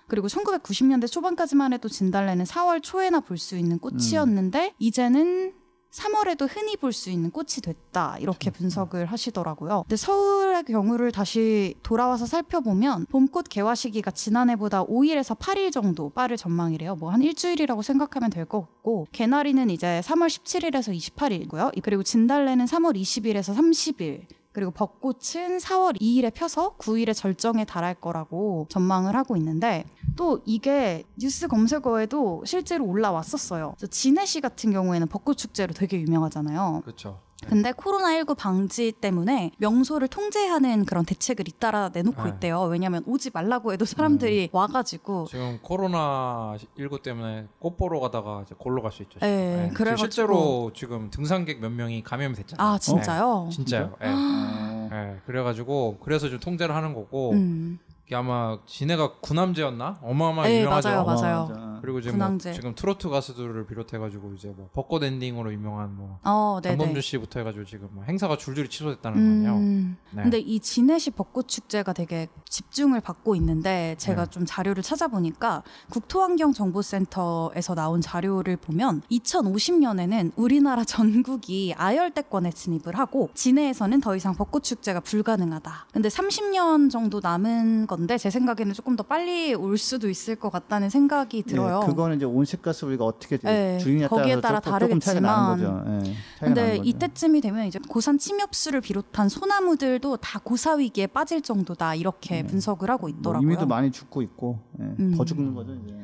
그리고 1990년대 초반까지만 해도 진달래는 4월 초에나 볼 수 있는 꽃이었는데 이제는 3월에도 흔히 볼 수 있는 꽃이 됐다. 이렇게 분석을 하시더라고요. 근데 서울의 경우를 다시 돌아와서 살펴보면 봄꽃 개화 시기가 지난해보다 5일에서 8일 정도 빠를 전망이래요. 뭐 한 일주일이라고 생각하면 될 것 같고 개나리는 이제 3월 17일에서 28일이고요. 그리고 진달래는 3월 20일에서 30일. 그리고 벚꽃은 4월 2일에 펴서 9일에 절정에 달할 거라고 전망을 하고 있는데 또 이게 뉴스 검색어에도 실제로 올라왔었어요. 그래서 진해 시 같은 경우에는 벚꽃 축제로 되게 유명하잖아요. 그렇죠. 근데 코로나19 방지 때문에 명소를 통제하는 그런 대책을 잇따라 내놓고 네. 있대요. 왜냐하면 오지 말라고 해도 사람들이 와가지고 지금 코로나 19 때문에 꽃 보러 가다가 이제 골로 갈 수 있죠. 네, 지금 그래가지고- 실제로 지금 등산객 몇 명이 감염이 됐잖아요. 아 진짜요? 네, 진짜요. 예. 어, 예, 그래가지고 그래서 좀 통제를 하는 거고 음. 이게 아마 진해가 구남제였나 어마어마하게 네, 유명하죠. 맞아요, 맞아요. 그리고 이제 군항제. 뭐 지금 트로트 가수들을 비롯해가지고 이제 뭐 벚꽃 엔딩으로 유명한 뭐 어. 장범준 씨부터 해가지고 지금 뭐 행사가 줄줄이 취소됐다는 거. 음, 네. 근데 이 진해시 벚꽃 축제가 되게 집중을 받고 있는데 제가 네. 좀 자료를 찾아보니까 국토환경정보센터에서 나온 자료를 보면 2050년에는 우리나라 전국이 아열대권에 진입을 하고 진해에서는 더 이상 벚꽃 축제가 불가능하다. 근데 30년 정도 남은 건데 제 생각에는 조금 더 빨리 올 수도 있을 것 같다는 생각이 들어요. 예, 그거는 이제 온실가스 우리가 어떻게 네, 줄이냐에 거기에 따라서 따라 조금, 조금 차이가 나는. 거죠. 예, 차이가 근데 거죠. 이때쯤이 되면 이제 고산 침엽수를 비롯한 소나무들도 다 고사 위기에 빠질 정도다 이렇게 분석을 하고 뭐 있더라고요. 이미도 많이 죽고 있고 예, 음. 더 죽는 거죠. 이제.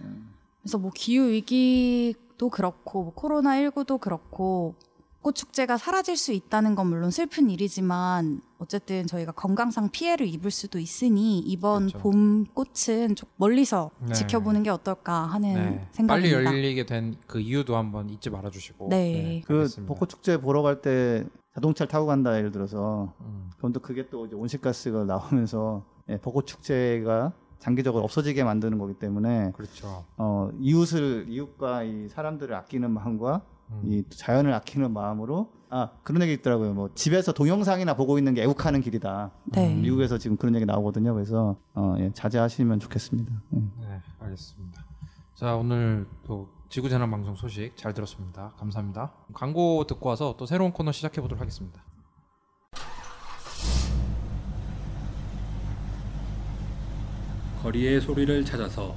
그래서 뭐 기후 위기도 그렇고 뭐 코로나 19도 그렇고 꽃 축제가 사라질 수 있다는 건 물론 슬픈 일이지만 어쨌든 저희가 건강상 피해를 입을 수도 있으니 이번 그렇죠. 봄 꽃은 좀 멀리서 네. 지켜보는 게 어떨까 하는 네. 음, 생각입니다. 빨리 열리게 된 그 이유도 한번 잊지 말아주시고. 네. 그 알겠습니다. 벚꽃 축제 보러 갈 때 자동차를 타고 간다 예를 들어서 음, 그럼 또 그게 또 이제 온실가스가 나오면서 예, 벚꽃 축제가 장기적으로 없어지게 만드는 거기 때문에 그렇죠. 어, 이웃을 이웃과 이 사람들을 아끼는 마음과 음. 이 자연을 아끼는 마음으로 아 그런 얘기 있더라고요. 뭐 집에서 동영상이나 보고 있는 게 애국하는 길이다. 네. 미국에서 지금 그런 얘기 나오거든요. 그래서 어, 예, 자제하시면 좋겠습니다. 예. 네, 알겠습니다. 자, 오늘 또 지구재난 방송 소식 잘 들었습니다. 감사합니다. 광고 듣고 와서 또 새로운 코너 시작해 보도록 하겠습니다. 거리의 소리를 찾아서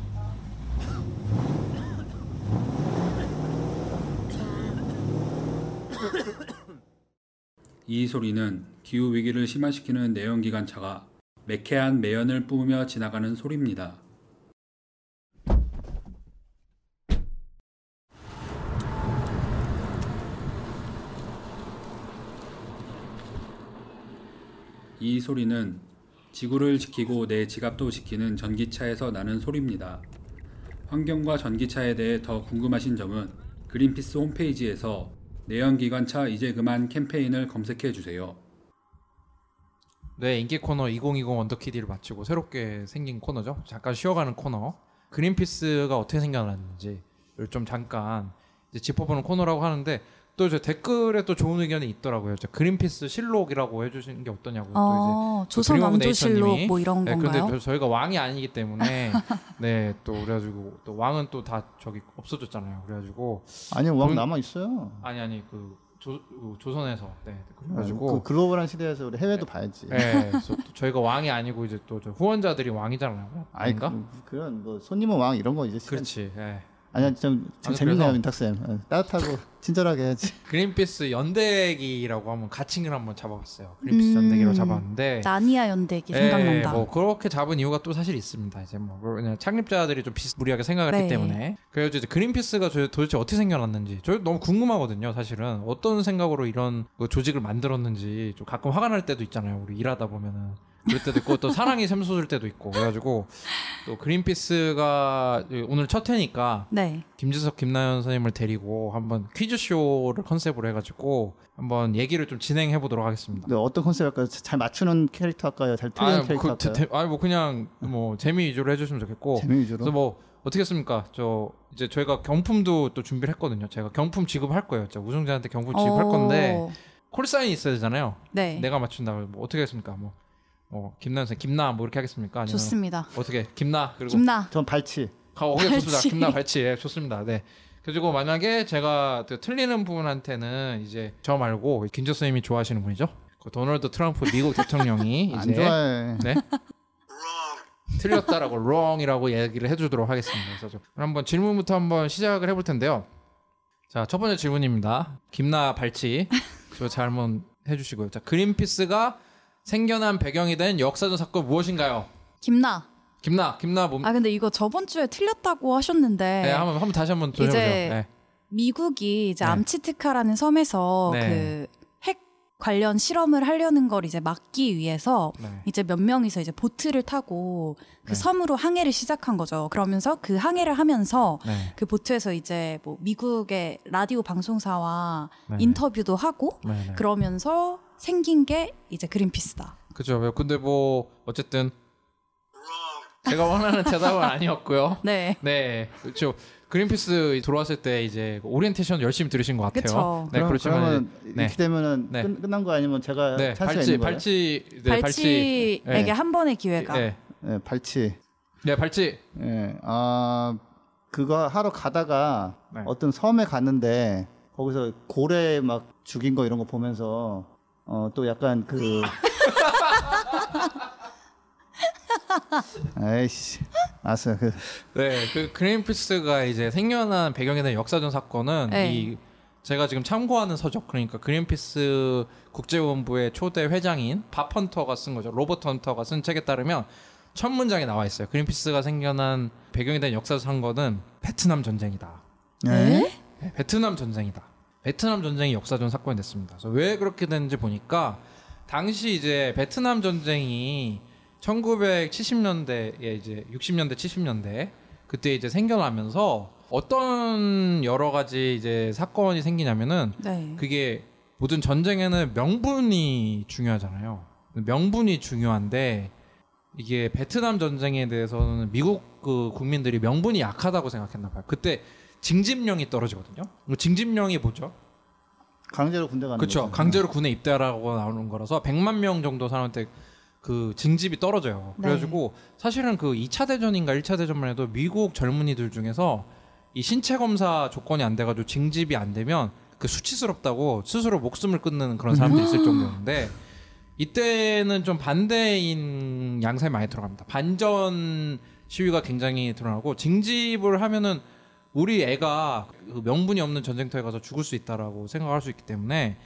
이 소리는 기후 위기를 심화시키는 내연기관차가 매캐한 매연을 뿜으며 지나가는 소리입니다. 이 소리는 지구를 지키고 내 지갑도 지키는 전기차에서 나는 소리입니다. 환경과 전기차에 대해 더 궁금하신 점은 그린피스 홈페이지에서 내연기관차 이제 그만 캠페인을 검색해 주세요. 네, 인기 코너 2020 원더키디를 마치고 새롭게 생긴 코너죠. 잠깐 쉬어가는 코너. 그린피스가 어떻게 생겨났는지를 좀 잠깐 짚어보는 코너라고 하는데 또 이제 댓글에 또 좋은 의견이 있더라고요. 저 그린피스 실록이라고 해주신 게 어떠냐고. 또 어, 이제 조선 왕조 실록 네이처님이 뭐 이런 네, 건가요? 근데 저희가 왕이 아니기 때문에 네, 또 그래가지고 또 왕은 또 다 저기 없어졌잖아요. 그래가지고 아니 왕 그- 남아 있어요. 아니 아니 그 조, 그 조선에서 네, 그 그래가지고 글로벌한 시대에서 우리 해외도 봐야지. 네, 그래서 또 저희가 왕이 아니고 이제 또저 후원자들이 왕이잖아요. 아니 아닌가? 그, 그런 뭐 손님은 왕 이런 거 이제 시간- 그렇지. 예. 아니야 좀, 좀 아니, 재밌네요 민탁쌤 예, 따뜻하고 친절하게 해야지. 그린피스 연대기라고 한번 가칭을 한번 잡아봤어요. 그린피스 음, 연대기로 잡았는데 나니아 연대기 예, 생각난다. 뭐 그렇게 잡은 이유가 또 사실 있습니다. 이제 뭐 그냥 창립자들이 좀 비스무리하게 생각했기 네. 때문에 그래서 이제 그린피스가 저- 도대체 어떻게 생겨났는지 저 너무 궁금하거든요. 사실은 어떤 생각으로 이런 그 조직을 만들었는지 좀 가끔 화가 날 때도 있잖아요. 우리 일하다 보면은 그럴 때도 있고 또 사랑이 샘솟을 때도 있고 그래가지고 또 그린피스가 오늘 첫 회니까 네. 김지석 김나연 선생님을 데리고 한번 퀴즈 쇼를 컨셉으로 해가지고 한번 얘기를 좀 진행해 보도록 하겠습니다. 네, 어떤 컨셉 할까요? 잘 맞추는 캐릭터 할까요? 잘 틀리는 아니, 캐릭터 그, 할까요? 대- 아니 뭐 그냥 뭐 재미 위주로 해주시면 좋겠고. 재미 위주로. 그래서 뭐 어떻게 했습니까? 저 이제 저희가 경품도 또 준비를 했거든요. 제가 경품 지급할 거예요. 진짜 우승자한테 경품 지급할 어, 건데 콜 사인이 있어야 되잖아요. 네. 내가 맞춘다고 뭐 어떻게 하겠습니까? 뭐, 뭐 김나연 선생 김나 뭐 이렇게 하겠습니까? 아니면 좋습니다. 어떻게 김나 그리고 김나. 전 발치. 가 오케이 좋습니다. 발치. 김나 발치 예, 좋습니다. 네. 그리고 만약에 제가 그 틀리는 분한테는 이제 저 말고 김조 선생님이 좋아하시는 분이죠. 그 도널드 트럼프 미국 대통령이 안 이제 좋아해. 네. 틀렸다라고 wrong이라고 얘기를 해주도록 하겠습니다. 그래서 좀 한번 질문부터 한번 시작을 해볼 텐데요. 자, 첫 번째 질문입니다. 김나 발치 저 잘못 해주시고요. 자, 그린피스가 생겨난 배경이 된 역사적 사건 무엇인가요? 김나. 김나, 김나 몸. 아 근데 이거 저번 주에 틀렸다고 하셨는데 네, 한번 한번 다시 한번 해보세요. 네. 미국이 이제 네. 암치트카라는 섬에서 네. 그핵 관련 실험을 하려는 걸 이제 막기 위해서 네. 이제 몇 명이서 이제 보트를 타고 그 네. 섬으로 항해를 시작한 거죠. 그러면서 그 항해를 하면서 네. 그 보트에서 이제 뭐 미국의 라디오 방송사와 네. 인터뷰도 하고. 그러면서 생긴 게 이제 그린피스다. 그죠. 근데 뭐 어쨌든 제가 원하는 대답은 아니었고요. 네. 네, 그렇죠. 그린피스 들어왔을 때 이제 오리엔테이션 열심히 들으신 것 같아요. 그쵸. 네, 그럼, 그렇지만 네. 이렇게 되면은 네. 끝, 끝난 거 아니면 제가 네, 찬스가 발치, 있는 거예요? 발치, 네, 발치에게 네. 한 번의 기회가. 네, 네, 발치. 네, 발치. 예, 아 그거 하러 가다가 네. 어떤 섬에 갔는데 거기서 고래 막 죽인 거 이런 거 보면서 어 또 약간 그 에이씨 알았어요 그 네, 그 그린피스가 이제 생겨난 배경에 대한 역사적 사건은 네. 이 제가 지금 참고하는 서적 그러니까 그린피스 국제본부의 초대 회장인 밥 헌터가 쓴 거죠. 로버트 헌터가 쓴 책에 따르면 첫 문장에 나와 있어요. 그린피스가 생겨난 배경에 대한 역사적 사건은 베트남 전쟁이다. 네? 네, 베트남 전쟁이다. 베트남 전쟁이 역사적 사건이 됐습니다. 그래서 왜 그렇게 됐는지 보니까 당시 이제 베트남 전쟁이 1970년대에 이제 60년대 70년대 그때 이제 생겨나면서 어떤 여러 가지 이제 사건이 생기냐면은 네. 그게 모든 전쟁에는 명분이 중요하잖아요. 명분이 중요한데 이게 베트남 전쟁에 대해서는 미국 그 국민들이 명분이 약하다고 생각했나 봐요. 그때 징집령이 떨어지거든요. 그 징집령이 뭐죠? 강제로 군대 가는 그렇죠. 거죠. 강제로 군에 입대하라고 나오는 거라서 100만 명 정도 사람한테 그 징집이 떨어져요. 네. 그래가지고 사실은 그 2차 대전인가 1차 대전만 해도 미국 젊은이들 중에서 이 신체 검사 조건이 안 돼가지고 징집이 안 되면 그 수치스럽다고 스스로 목숨을 끊는 그런 사람들이 있을 정도였는데 이때는 좀 반대인 양상이 많이 들어갑니다. 반전 시위가 굉장히 드러나고 징집을 하면은 우리 애가 그 명분이 없는 전쟁터에 가서 죽을 수 있다라고 생각할 수 있기 때문에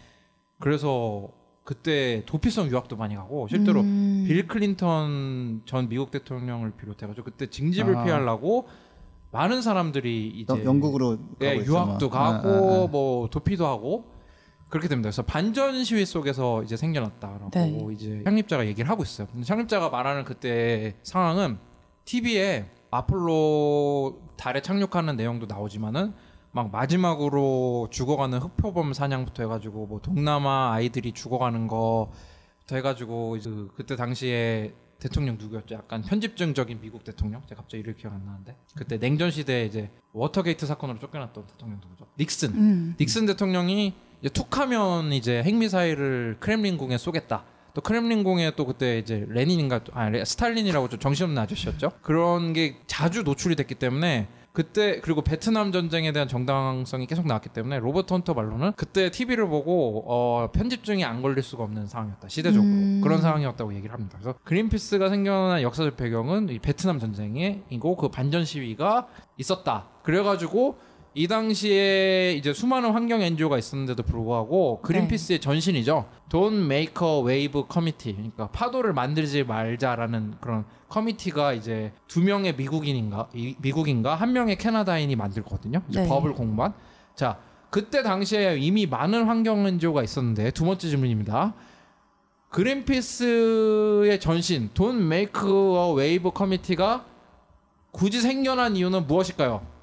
그래서 그때 도피성 유학도 많이 가고 실제로 음. 빌 클린턴 전 미국 대통령을 비롯해가지고 그때 징집을 아. 피하려고 많은 사람들이 이제 영- 영국으로 예, 유학도 막. 가고 아, 아, 아. 뭐 도피도 하고 그렇게 됩니다. 그래서 반전 시위 속에서 이제 생겨났다라고 네. 이제 창립자가 얘기를 하고 있어요. 근데 창립자가 말하는 그때 상황은 TV에 아폴로 달에 착륙하는 내용도 나오지만은 막 마지막으로 죽어가는 흑표범 사냥부터 해가지고 뭐 동남아 아이들이 죽어가는 거부터 해가지고 그- 그때 당시에 대통령 누구였죠? 약간 편집증적인 미국 대통령? 제가 갑자기 이름 기억 안 나는데 그때 냉전 시대에 이제 워터게이트 사건으로 쫓겨났던 대통령 누구죠? 닉슨. 음. 닉슨 대통령이 이제 툭하면 이제 핵미사일을 크렘린궁에 쏘겠다. 또 크렘린궁에 또 그때 이제 레닌인가 또- 아 레- 스탈린이라고 좀 정신없는 아저씨였죠. 그런 게 자주 노출이 됐기 때문에 그때 그리고 베트남 전쟁에 대한 정당성이 계속 나왔기 때문에 로버트 헌터 말로는 그때 TV를 보고 어, 편집증이 안 걸릴 수가 없는 상황이었다 시대적으로 음. 그런 상황이었다고 얘기를 합니다. 그래서 그린피스가 생겨난 역사적 배경은 이 베트남 전쟁이고 그 반전 시위가 있었다. 그래가지고 이 당시에 이제 수많은 환경 NGO가 있었는데도 불구하고 그린피스의 전신이죠. Don't Make a Wave Committee. 그러니까 파도를 만들지 말자라는 그런 committee가 이제 두 명의 미국인인가 이- 미국인가 한 명의 캐나다인이 만들거든요. 이제 네. 법을 공부한. 자, 그때 당시에 이미 많은 환경 NGO가 있었는데 두 번째 질문입니다. 그린피스의 전신 Don't Make a Wave Committee가 굳이 생겨난 이유는 무엇일까요?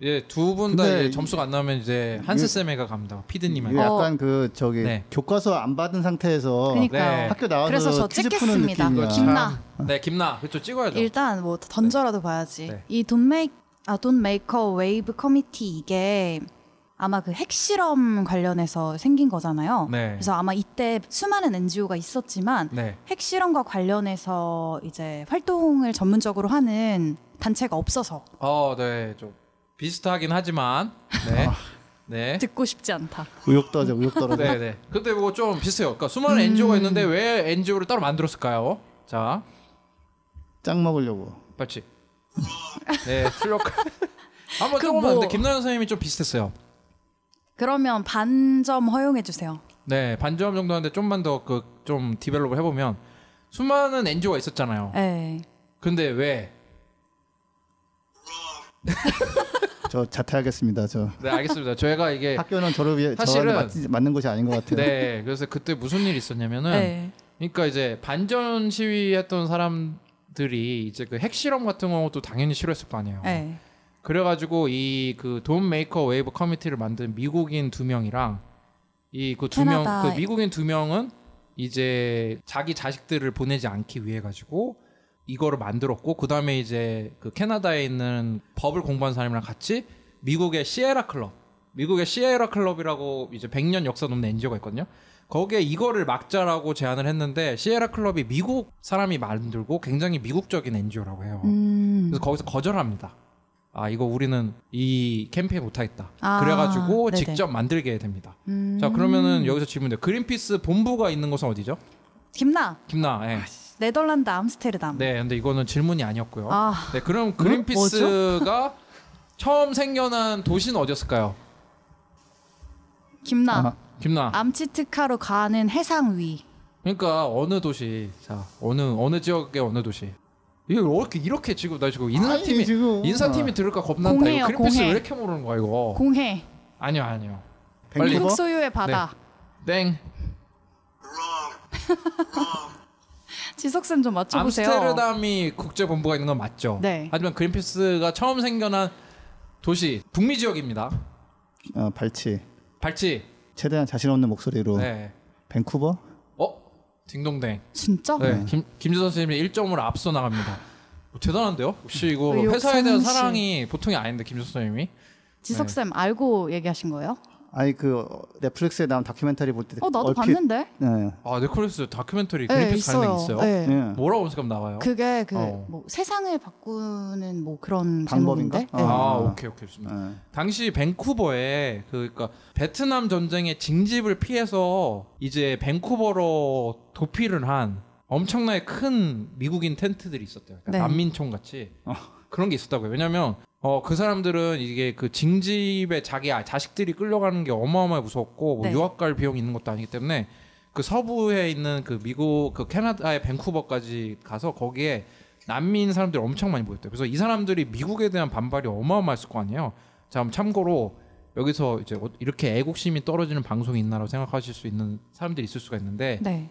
예, 두 분 다 점수가 안 나오면 이제 한스 쌤에가 갑니다. 피드님은. 이게 약간 그 저기 네. 교과서 안 받은 상태에서 그러니까요. 네. 학교 나와서 그래서 저 퀴즈 푸는 찍겠습니다. 느낌이야. 김나. 네, 김나. 그쪽 찍어야죠. 일단 뭐 던져라도 봐야지. 네. 이 Don't Make 아 Don't Make a Wave Committee 이게 아마 그 핵실험 관련해서 생긴 거잖아요. 네. 그래서 아마 이때 수많은 NGO가 있었지만 네. 핵실험과 관련해서 이제 활동을 전문적으로 하는 단체가 없어서 어, 네. 좀 비슷하긴 하지만 네. 아. 네. 듣고 싶지 않다. 의욕 떨어져, 의욕 떨어져. 네, 네. 근데 뭐 좀 비슷해요. 그러니까 수많은 음. NGO가 있는데 왜 NGO를 따로 만들었을까요? 자, 짱 먹으려고. 빨치. 네, 출력. 한번 그 조금만. 뭐- 근데 김나연 선생님이 좀 비슷했어요. 그러면 반점 허용해 주세요. 네, 반점 정도 하는데 좀만 더 그 좀 develop을 해보면 수많은 NGO가 있었잖아요. 네. 근데 왜? 저 자퇴하겠습니다. 저 네, 알겠습니다. 저희가 이게 학교는 저를 위해 예. 사실은- 맞지, 맞는 곳이 아닌 것 같아요. 네, 그래서 그때 무슨 일이 있었냐면은 네. 그러니까 이제 반전 시위했던 사람들이 이제 그 핵실험 같은 경우도 당연히 싫어했을 거 아니에요. 네. 그래가지고 이 그 Don't Make a Wave Committee를 만든 미국인 두 명이랑 이 그 두명 캐나다. 그 미국인 두 명은 이제 자기 자식들을 보내지 않기 위해 가지고 이거를 만들었고 그 다음에 이제 그 캐나다에 있는 법을 공부한 사람이랑 같이 미국의 시에라 클럽, 미국의 시에라 클럽이라고 이제 100년 역사 넘는 NGO가 있거든요. 거기에 이거를 막자라고 제안을 했는데 시에라 클럽이 미국 사람이 만들고 굉장히 미국적인 NGO라고 해요. 음. 그래서 거기서 거절합니다. 아 이거 우리는 이 캠페인 못하겠다. 아, 그래가지고 네네. 직접 만들게 됩니다. 음. 자 그러면은 여기서 질문돼요. 그린피스 본부가 있는 곳은 어디죠? 김나 김나. 예. 네덜란드 암스테르담. 네, 근데 이거는 질문이 아니었고요. 아 네, 그럼 그린피스가 처음 생겨난 도시는 어디였을까요? 김나 아. 김나. 암치트카로 가는 해상 위. 그러니까 어느 도시? 자 어느 어느 지역의 어느 도시? 이거 왜 이렇게 이렇게 지금 나 지금 인사 팀이 아니, 지금. 인사 팀이 들을까 겁난다. 공해요, 이거 그린피스 공해. 왜 이렇게 모르는 거야 이거? 공해. 아니요 아니요. 미국 소유의 바다. 땡. 지석쌤 좀 맞춰보세요. 암스테르담이 국제 본부가 있는 건 맞죠. 네. 하지만 그린피스가 처음 생겨난 도시 북미 지역입니다. 어, 발치. 발치. 최대한 자신 없는 목소리로 네. 밴쿠버? 어? 딩동댕. 진짜? 네. 김 김주 선생님이 1점으로 앞서 나갑니다. 어, 대단한데요? 혹시 이거 어, 회사에 대한. 사랑이 보통이 아닌데 김주 선생님이? 지석쌤 알고 얘기하신 거예요? 아니 그 어, 넷플릭스에 나온 다큐멘터리 볼 때 어 나도 얼핏 봤는데. 네. 아 넷플릭스 다큐멘터리 네 관련 있어요. 있어요? 네. 네. 뭐라고 검색하면 나와요? 그게 그 어. 뭐 세상을 바꾸는 뭐 그런 방법인가? 제목인데. 네. 아, 아. 오케이 오케이 좋습니다. 네. 당시 밴쿠버에 그 그러니까 베트남 전쟁의 징집을 피해서 이제 밴쿠버로 도피를 한 엄청나게 큰 미국인 텐트들이 있었대요. 그러니까 네. 난민촌 같이 어. 그런 게 있었다고요. 왜냐면 어 그 사람들은 이게 그 징집에 자기 아- 자식들이 끌려가는 게 어마어마하게 무섭고 뭐 네. 유학 갈 비용이 있는 것도 아니기 때문에 그 서부에 있는 그 미국 그 캐나다의 밴쿠버까지 가서 거기에 난민 사람들이 엄청 많이 모였대요. 그래서 이 사람들이 미국에 대한 반발이 어마어마했을 거 아니에요. 자, 그럼 참고로 여기서 이제 어- 이렇게 애국심이 떨어지는 방송이 있나라고 생각하실 수 있는 사람들이 있을 수가 있는데 네.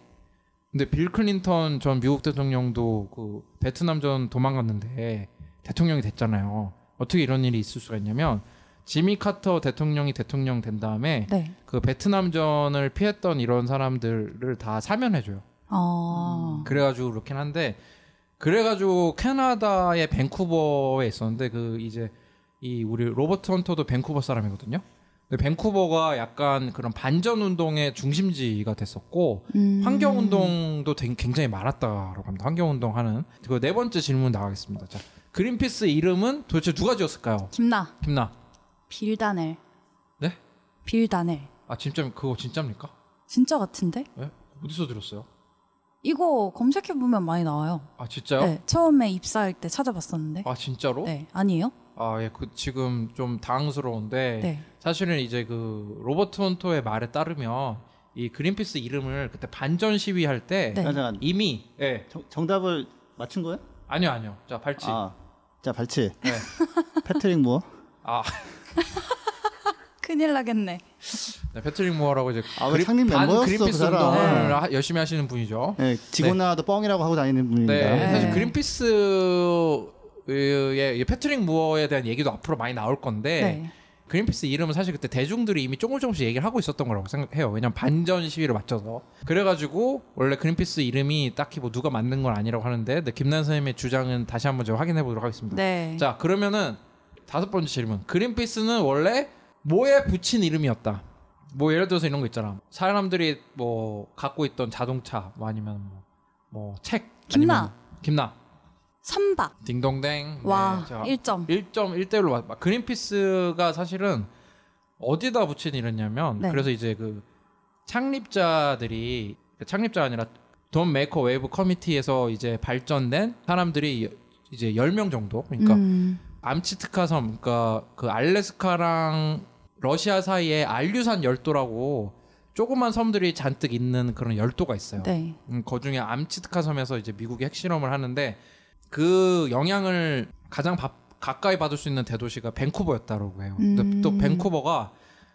근데 빌 클린턴 전 미국 대통령도 그 베트남 전 도망갔는데 대통령이 됐잖아요. 어떻게 이런 일이 있을 수가 있냐면 지미 카터 대통령이 대통령 된 다음에 네. 그 베트남전을 피했던 이런 사람들을 다 사면해줘요. 어. 그래가지고 그렇긴 한데 그래가지고 캐나다의 밴쿠버에 있었는데 그 이제 이 우리 로버트 헌터도 밴쿠버 사람이거든요. 근데 밴쿠버가 약간 그런 반전 운동의 중심지가 됐었고 음. 환경 운동도 되- 굉장히 많았다라고 합니다. 환경 운동 하는 그 네 번째 질문 나가겠습니다. 자, 그린피스 이름은 도대체 누가 지었을까요? 김나 김나. 빌다넬. 네? 빌다넬. 아 진짜 그거 진짜입니까? 진짜 같은데? 예? 어디서 들었어요? 이거 검색해 보면 많이 나와요. 아 진짜요? 네, 처음에 입사할 때 찾아봤었는데. 아 진짜로? 네, 아니에요? 아, 예, 그 지금 좀 당황스러운데 네. 사실은 이제 그 로버트 헌터의 말에 따르면 이 그린피스 이름을 그때 반전 시위할 때 네. 이미 예 정, 정답을 맞춘 거예요? 아니요 아니요 자 발치 아, 자 발치. 네. 패트릭 무어. 아 큰일 나겠네. 네, 패트릭 무어라고 이제 아, 왜 창립 반 멤버였어, 그린피스 그 사람. 운동을 네. 하- 열심히 하시는 분이죠. 네, 직원 나와도 뻥이라고 하고 다니는 분입니다. 네, 사실 네. 그린피스의 이 패트릭 무어에 대한 얘기도 앞으로 많이 나올 건데 네. 그린피스 이름은 사실 그때 대중들이 이미 조금 조금씩 얘기를 하고 있었던 거라고 생각해요. 왜냐면 반전 시위를 맞춰서. 그래가지고 원래 그린피스 이름이 딱히 뭐 누가 만든 건 아니라고 하는데 근데 김난 선생님의 주장은 다시 한번 제가 확인해 보도록 하겠습니다. 네. 자 그러면은 다섯 번째 질문. 그린피스는 원래 뭐에 붙인 이름이었다. 뭐 예를 들어서 이런 거 있잖아. 사람들이 뭐 갖고 있던 자동차 뭐 아니면 뭐책 김나. 김나 선박. 딩동댕 와, 네, 자, 1점. 1점 1대1로 맞. 맞- 그린피스가 사실은 어디다 붙인 이름이냐면 네. 그래서 이제 그 창립자들이 그 창립자가 아니라 Don't Make a Wave Committee에서 이제 발전된 사람들이 이제 10명 정도. 그러니까 음. 암치트카 섬, 그러니까 그 알래스카랑 러시아 사이에 알류산 열도라고 조그만 섬들이 잔뜩 있는 그런 열도가 있어요. 네. 음, 그 중에 암치트카 섬에서 이제 미국이 핵실험을 하는데 그 영향을 가장 바- 가까이 받을 수 있는 대도시가 밴쿠버였다고 해요. 근데 음. 또 밴쿠버가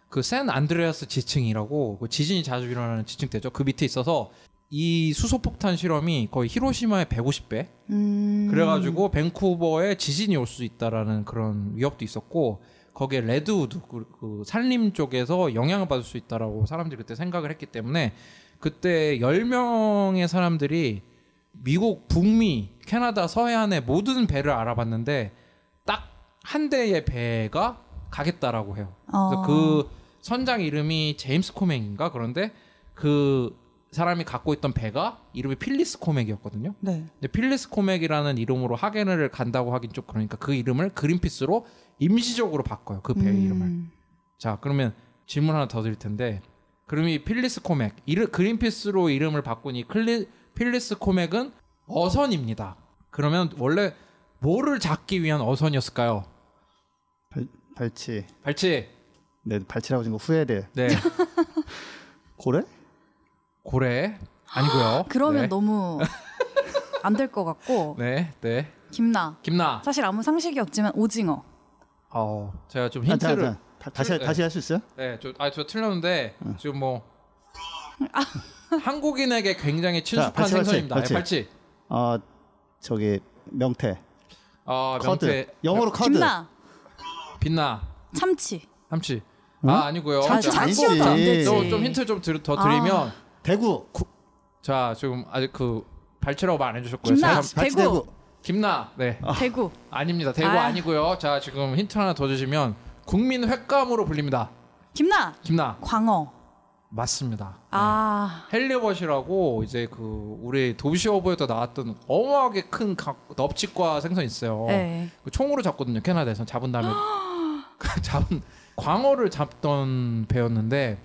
그 샌 안드레아스 지층이라고 그 지진이 자주 일어나는 지층대죠. 그 밑에 있어서 이 수소폭탄 실험이 거의 히로시마의 150배. 음. 그래가지고 밴쿠버에 지진이 올 수 있다라는 그런 위협도 있었고 거기에 redwood 그, 그 산림 쪽에서 영향을 받을 수 있다라고 사람들이 그때 생각을 했기 때문에 그때 10명의 사람들이 미국 북미 캐나다 서해안의 모든 배를 알아봤는데 딱 한 대의 배가 가겠다라고 해요. 그래서 어. 그 선장 이름이 제임스 코맥인가 그런데 그 사람이 갖고 있던 배가 이름이 필리스 코맥이었거든요. 네. 근데 필리스 코맥이라는 이름으로 하겐을 간다고 하긴 좀 그러니까 그 이름을 그린피스로 임시적으로 바꿔요. 그 배의 음. 이름을. 자, 그러면 질문 하나 더 드릴 텐데. 그럼 이 필리스 코맥, 이르, 그린피스로 이름을 이 클리, 필리스 코맥은 어선입니다. 그러면 원래 뭐를 잡기 위한 어선이었을까요? 발, 발치. 발치. 네, 발치라고 지금 후회돼. 네. 고래? 고래. 아니고요. 그러면 네. 너무 안 될 것 같고 네, 네. 김나. 김나. 사실 아무 상식이 없지만 오징어. 어, 제가 좀 아, 자, 힌트를 자, 다, 다 시 네. 다시 할 수 있어요? 네, 저, 아, 저 틀렸는데 지금 뭐 한국인에게 굉장히 친숙한 발치, 발치, 생선입니다. 발치. 네, 발치. 어 저기 명태. 아, cod. 명태. 영어로 cod. 김나. 빛나. 참치. 삼치. 응? 아, 아니고요. 아니지. 되지. 좀, 좀 힌트 좀 드, 더 드리면 대구. 자, 지금 아직 그 발치라고 말안 해주셨고요. 김나. 자, 대구. 대구. 김나. 네. 대구. 아닙니다. 대구 아. 아. 니고요 자, 지금 힌트 하나 더 주시면 국민 횟감으로 불립니다. 김나. 김나. 광어. 맞습니다. 네. 아. halibut이라고 이제 그 우리 도시어부에도 나왔던 어마하게 큰 각- 넙치과 생선 있어요. 네. 그 총으로 잡거든요 캐나다에서 잡은 다음에 그 잡은 광어를 잡던 배였는데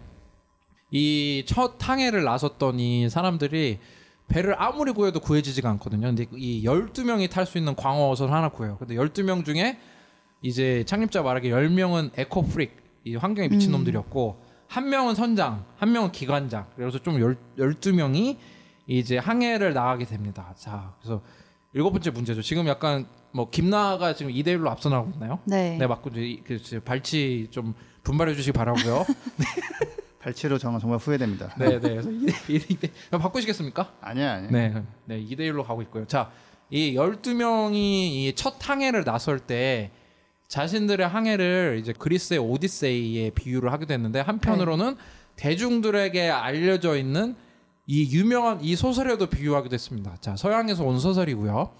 이 첫 항해를 나섰던 이 사람들이 배를 아무리 구해도 구해지지가 않거든요. 근데 이 12명이 탈 수 있는 광어 어선 하나 구해요. 근데 12명 중에 이제 창립자 말하기 10명은 eco freak, 이 환경에 미친 음. 놈들이었고 한 명은 선장, 한 명은 기관장. 그래서 좀 열, 12명이 이제 항해를 나가게 됩니다. 자, 그래서 일곱 번째 문제죠. 지금 약간 뭐 김나가 지금 2대 1로 앞서 나가고 있나요? 네. 네, 맞고 그 발치 좀 분발해 주시기 바라고요. 발치로 정말 정말 후회됩니다. 네, 네. 그래서 2대 2대 바꾸시겠습니까? 아니야, 아니야. 네, 네, 2대 1로 가고 있고요. 자, 이 12명이 이 첫 항해를 나설 때 자신들의 항해를 이제 그리스의 오디세이에 비유를 하게 됐는데 한편으로는 대중들에게 알려져 있는 이 유명한 이 소설에도 비유하기도 했습니다. 자, 서양에서 온 소설이고요.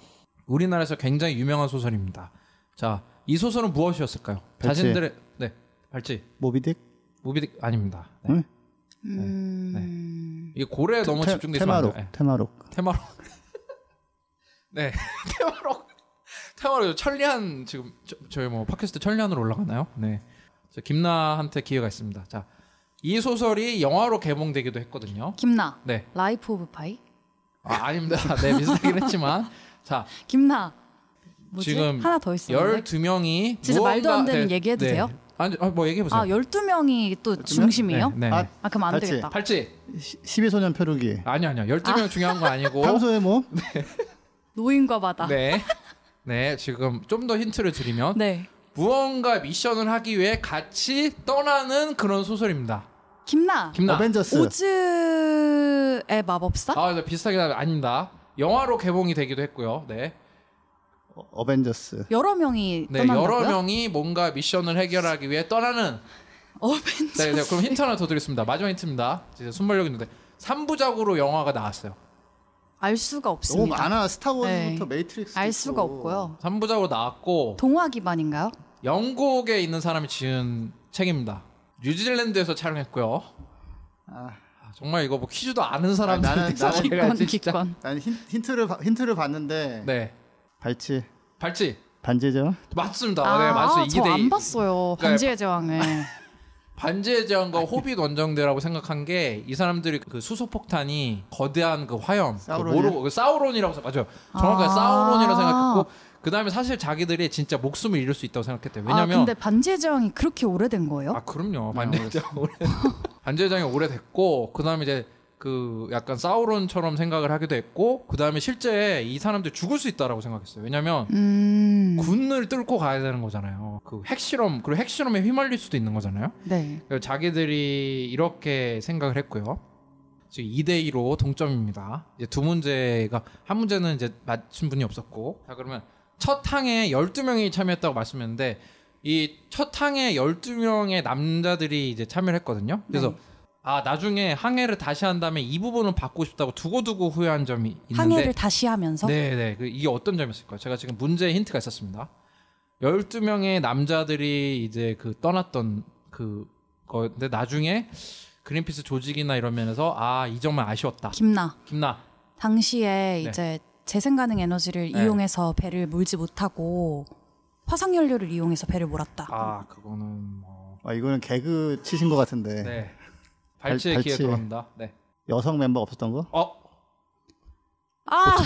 우리나라에서 굉장히 유명한 소설입니다. 자, 이 소설은 무엇이었을까요? 발치. 자신들의 네, 발치. 모비딕? 무비딕 아닙니다. 네. 응? 음... 이게 고래에 너무 테- 집중되시면 안 테마록. 네. 테마록. 테마록. 네, 테마록. 테마록 천리안 지금 저, 저희 뭐 팟캐스트 천리안으로 올라가나요? 네. 저 김나한테 기회가 있습니다. 자, 이 소설이 영화로 개봉되기도 했거든요. 김나. 네. 라이프 오브 파이? 아, 아닙니다. 네, 비슷하긴 했지만 자, 김나. 뭐지? 지금 하나 더 있었는데. 12명이 진짜 말도 안 되는 얘기해도 돼요? 아니, 아, 뭐 얘기해 보세요. 아, 12명이 또 중심이에요? 네. 네. 아, 아, 그럼 안 같이. 되겠다. 팔찌. 12소년 표류기. 아니 아니요. 12명 중요한 거 아니고. 평소에 뭐 노인과 바다. 네. 네, 지금 좀 더 힌트를 드리면 네. 무언가 미션을 하기 위해 같이 떠나는 그런 소설입니다. 김나. 김나. 어벤져스. 오즈의 마법사? 아, 네, 비슷하게 하면 아닙니다. 영화로 개봉이 되기도 했고요. 네. 어, 어벤져스. 여러 명이 네, 떠난다고요? 여러 명이 뭔가 미션을 해결하기 위해 떠나는 어벤져스. 네, 네, 그럼 힌트 하나 더 드리겠습니다. 마지막 힌트입니다. 이제 순발력 있는데 3부작으로 영화가 나왔어요. 알 수가 너무 없습니다. 많아. 스타워즈부터 네. 매트릭스. 알 수가 없고요. 3부작으로 나왔고 동화 기반인가요? 영국에 있는 사람이 지은 책입니다. 뉴질랜드에서 촬영했고요. 아, 아, 정말 이거 뭐 퀴즈도 아는 나는- 사람들한테 나는 기권 진짜 기권. 난 힌, 힌트를 봐- 힌트를 봤는데 네. 발치 발찌 반지죠. 맞습니다. 네, 맞습니다. 저안 대- 봤어요. 그러니까 반지의 제왕을. 반지의 제왕과 호빗 원정대라고 생각한 게 이 사람들이 그 수소폭탄이 거대한 그 화염 그? 모르고 그 사우론이라고 생- 맞아요. 정확하게 아. 사우론이라고 생각했고 그 다음에 사실 자기들이 진짜 목숨을 잃을 수 있다고 생각했대요. 아, 왜냐면 근데 반지의 제왕이 그렇게 오래된 거예요? 아 그럼요. 반지의 제왕 오래 반지의 제왕이 오래됐고 그 다음에 이제 그 약간 사우론처럼 생각을 하기도 했고 그 다음에 실제 이 사람들 죽을 수 있다라고 생각했어요. 왜냐면 음. 군을 뚫고 가야 되는 거잖아요. 그 핵실험 그리고 핵실험에 휘말릴 수도 있는 거잖아요. 네. 자기들이 이렇게 생각을 했고요. 지금 2대 2로 동점입니다. 이제 두 문제가 한 문제는 이제 맞춘 분이 없었고. 자, 그러면 첫 항에 12명이 참여했다고 말씀했는데 이 첫 항에 12명의 남자들이 이제 참여를 했거든요. 그래서 네. 아, 나중에 항해를 다시 한 다음에 이 부분은 받고 싶다고 두고두고 후회한 점이 있는데 항해를 다시 하면서 네, 네. 그 이게 어떤 점이었을까요? 제가 지금 문제에 힌트가 있었습니다. 12명의 남자들이 이제 그 떠났던 그 거인데 나중에 그린피스 조직이나 이런 면에서 아, 이 점은 아쉬웠다. 김나 김나. 당시에 네. 이제 재생 가능 에너지를 네. 이용해서 배를 몰지 못하고 화석 연료를 이용해서 배를 몰았다. 아, 그거는 뭐 아 이거는 개그 치신 것 같은데 네. 발치의 발- 기회. 들어갑니다. 네. 여성 멤버 없었던 거? 어, 아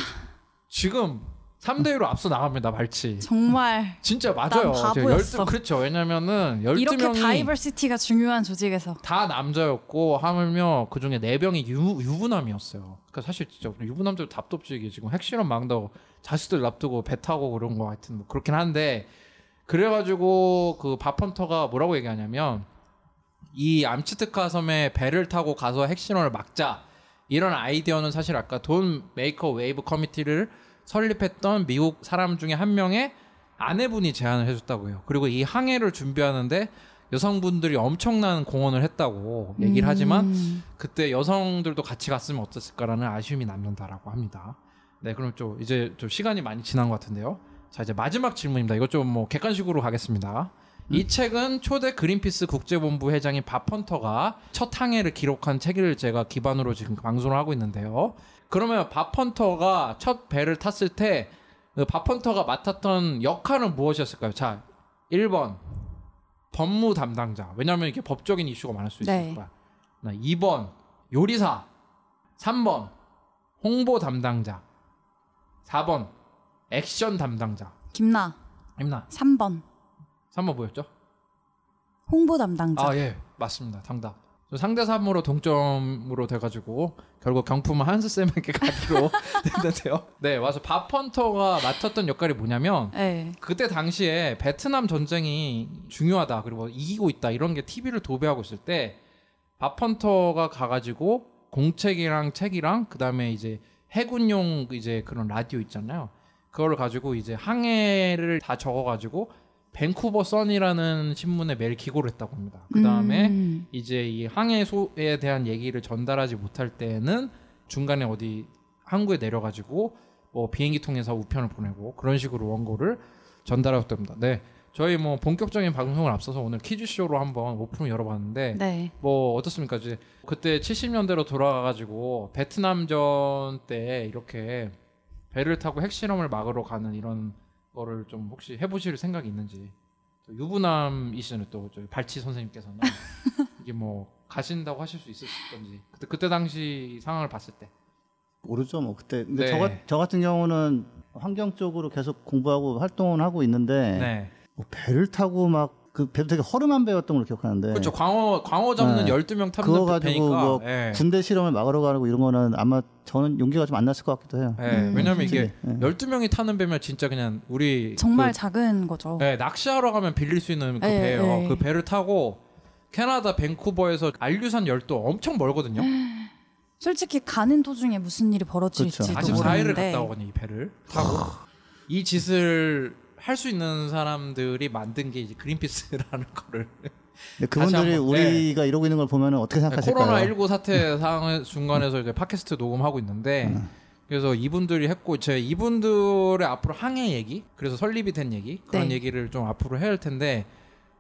지금 3대 1로 앞서 나갑니다. 발치. 정말 진짜 맞아요. 바보였어. 그렇죠. 왜냐면은 이렇게 12명이 diversity가 중요한 조직에서 다 남자였고 하물며 그 중에 네 명이 유, 유부남이었어요. 그러니까 사실 진짜 유부남들 답답지 이게 지금 핵실험 막는다고 자식들 납두고 배 타고 그런 거 하여튼 뭐 그렇긴 한데 그래가지고 그 밥 헌터가 뭐라고 얘기하냐면 이 암치트카 섬에 배를 타고 가서 핵실험을 막자 이런 아이디어는 사실 아까 Don't Make a Wave Committee를 설립했던 미국 사람 중에 한 명의 아내분이 제안을 해줬다고 해요. 그리고 이 항해를 준비하는데 여성분들이 엄청난 공헌을 했다고 얘기를 하지만 음, 그때 여성들도 같이 갔으면 어땠을까라는 아쉬움이 남는다라고 합니다. 네, 그럼 좀 이제 좀 시간이 많이 지난 것 같은데요. 자, 이제 마지막 질문입니다. 이거 좀뭐 객관식으로 가겠습니다. 이 책은 초대 그린피스 국제본부 회장인 바펀터가 첫 항해를 기록한 책을 제가 기반으로 지금 방송을 하고 있는데요. 그러면 바펀터가 첫 배를 탔을 때그 바펀터가 맡았던 역할은 무엇이었을까요? 자, 1번 법무 담당자. 왜냐하면 이게 법적인 이슈가 많을 수 네. 있으니까. 2번 요리사. 3번 홍보 담당자. 4번 액션 담당자. 김나 임나 3번 3번 뭐였죠? 홍보 담당자. 아 예 맞습니다. 정답. 상대 3으로 동점으로 돼가지고 결국 경품은 한스 쌤에게 가기로 됐는데요. 네 와서 밥 헌터가 맡았던 역할이 뭐냐면 네. 그때 당시에 베트남 전쟁이 중요하다 그리고 이기고 있다 이런 게 TV를 도배하고 있을 때 밥헌터가 가가지고 공책이랑 책이랑 그 다음에 이제 해군용 이제 그런 라디오 있잖아요. 그거를 가지고 이제 항해를 다 적어가지고 밴쿠버 선이라는 신문에 매일 기고를 했다고 합니다. 그 다음에 음. 이제 이 항해소에 대한 얘기를 전달하지 못할 때는 중간에 어디 항구에 내려가지고 뭐 비행기 통해서 우편을 보내고 그런 식으로 원고를 전달하였답니다. 네, 저희 뭐 본격적인 방송을 앞서서 오늘 퀴즈쇼로 한번 오픈을 열어봤는데 네. 뭐 어떻습니까? 이제 그때 70년대로 돌아가가지고 베트남전 때 이렇게 배를 타고 핵실험을 막으러 가는 이런 거를 좀 혹시 해보실 생각이 있는지. 또 유부남이시는 또 저희 발치 선생님께서는 이게 뭐 가신다고 하실 수 있을 건지. 그때 그때 당시 상황을 봤을 때. 모르죠 뭐. 그때. 근데 네. 저, 같- 저 같은 경우는 환경 쪽으로 계속 공부하고 활동을 하고 있는데 네. 뭐 배를 타고 막 그 배도 되게 허름한 배였던 걸로 기억하는데 그렇죠. 광어 광어 잡는 네. 12명 타는 그거 가지고 배니까 뭐 예. 군대 실험을 막으러 가고 이런 거는 아마 저는 용기가 좀 안 났을 것 같기도 해요. 예, 음. 왜냐면 이게. 예. 12명이 타는 배면 진짜 그냥 우리 정말 그 작은 거죠. 네, 낚시하러 가면 빌릴 수 있는 그 네, 배예요. 네. 그 배를 타고 캐나다 밴쿠버에서 알류산 열도 엄청 멀거든요. 솔직히 가는 도중에 무슨 일이 벌어질지도 그렇죠. 44일을 모르는데 갔다 오거든요, 이 배를 타고. 이 짓을 할 수 있는 사람들이 만든 게 이제 그린피스라는 거를 근데 그분들이 한번, 우리가 이러고 있는 걸 보면 어떻게 생각하실까요? 코로나 19 사태 상황 중간에서 이제 팟캐스트 녹음하고 있는데 음. 그래서 이분들이 했고 제 이분들의 앞으로 항해 얘기 그래서 설립이 된 얘기 그런 네. 얘기를 좀 앞으로 해야 할 텐데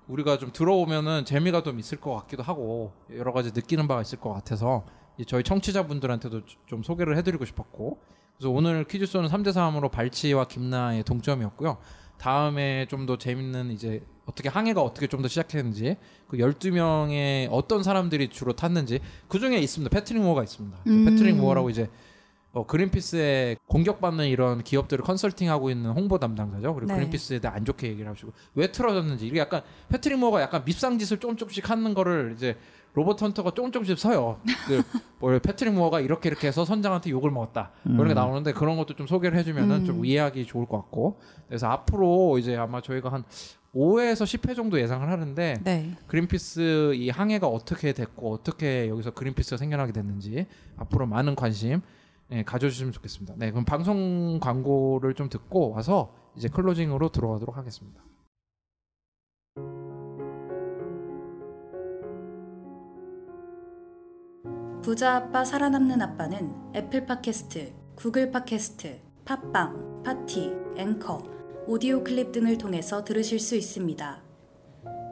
우리가 좀 들어오면은 재미가 좀 있을 것 같기도 하고 여러 가지 느끼는 바가 있을 것 같아서 이제 저희 청취자분들한테도 좀 소개를 해드리고 싶었고 그래서 오늘 퀴즈 쇼는 3대 3으로 발치와 김나의 동점이었고요. 다음에 좀 더 재밌는 이제 어떻게 항해가 어떻게 좀 더 시작했는지 그 12명의 어떤 사람들이 주로 탔는지 그 중에 있습니다. 패트릭 모어가 있습니다. 음. 패트릭 모어라고 이제 어, 그린피스에 공격받는 이런 기업들을 컨설팅하고 있는 홍보 담당자죠. 그리고 네. 그린피스에 대해 안 좋게 얘기를 하시고 왜 틀어졌는지 이게 약간 패트릭 모어가 약간 밉상짓을 조금 조금씩 하는 거를 이제 로버트 헌터가 조금 조금씩 써요. 그뭐 패트릭 모어가 이렇게 이렇게 해서 선장한테 욕을 먹었다. 뭐 이런 게 음. 나오는데 그런 것도 좀 소개를 해주면은 음. 좀 이해하기 좋을 것 같고. 그래서 앞으로 이제 아마 저희가 한 5회에서 10회 정도 예상을 하는데 네. 그린피스 이 항해가 어떻게 됐고 어떻게 여기서 그린피스가 생겨나게 됐는지 앞으로 많은 관심 예, 가져주시면 좋겠습니다. 네, 그럼 방송 광고를 좀 듣고 와서 이제 클로징으로 들어가도록 하겠습니다. 부자 아빠 살아남는 아빠는 애플 팟캐스트, 구글 팟캐스트, 팟빵, 팟티, 앵커, 오디오 클립 등을 통해서 들으실 수 있습니다.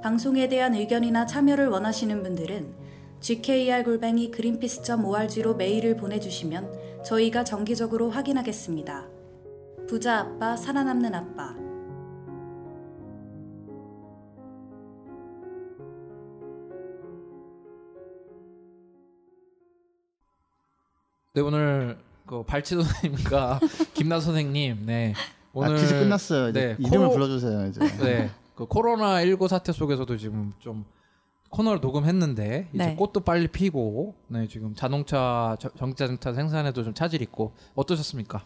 방송에 대한 의견이나 참여를 원하시는 분들은 gkr 그린피스.org로 메일을 보내주시면 저희가 정기적으로 확인하겠습니다. 부자 아빠 살아남는 아빠 네, 오늘 그 발치 선생님과 김나 선생님, 네 오늘 아, 퀴즈 끝났어요. 이제 네, 이름을 코- 불러주세요. 이제. 네, 그 코로나 19 사태 속에서도 지금 좀 코너를 녹음했는데 이제 네. 꽃도 빨리 피고, 네 지금 자동차 저- 전기자동차 생산에도 좀 차질 있고 어떠셨습니까?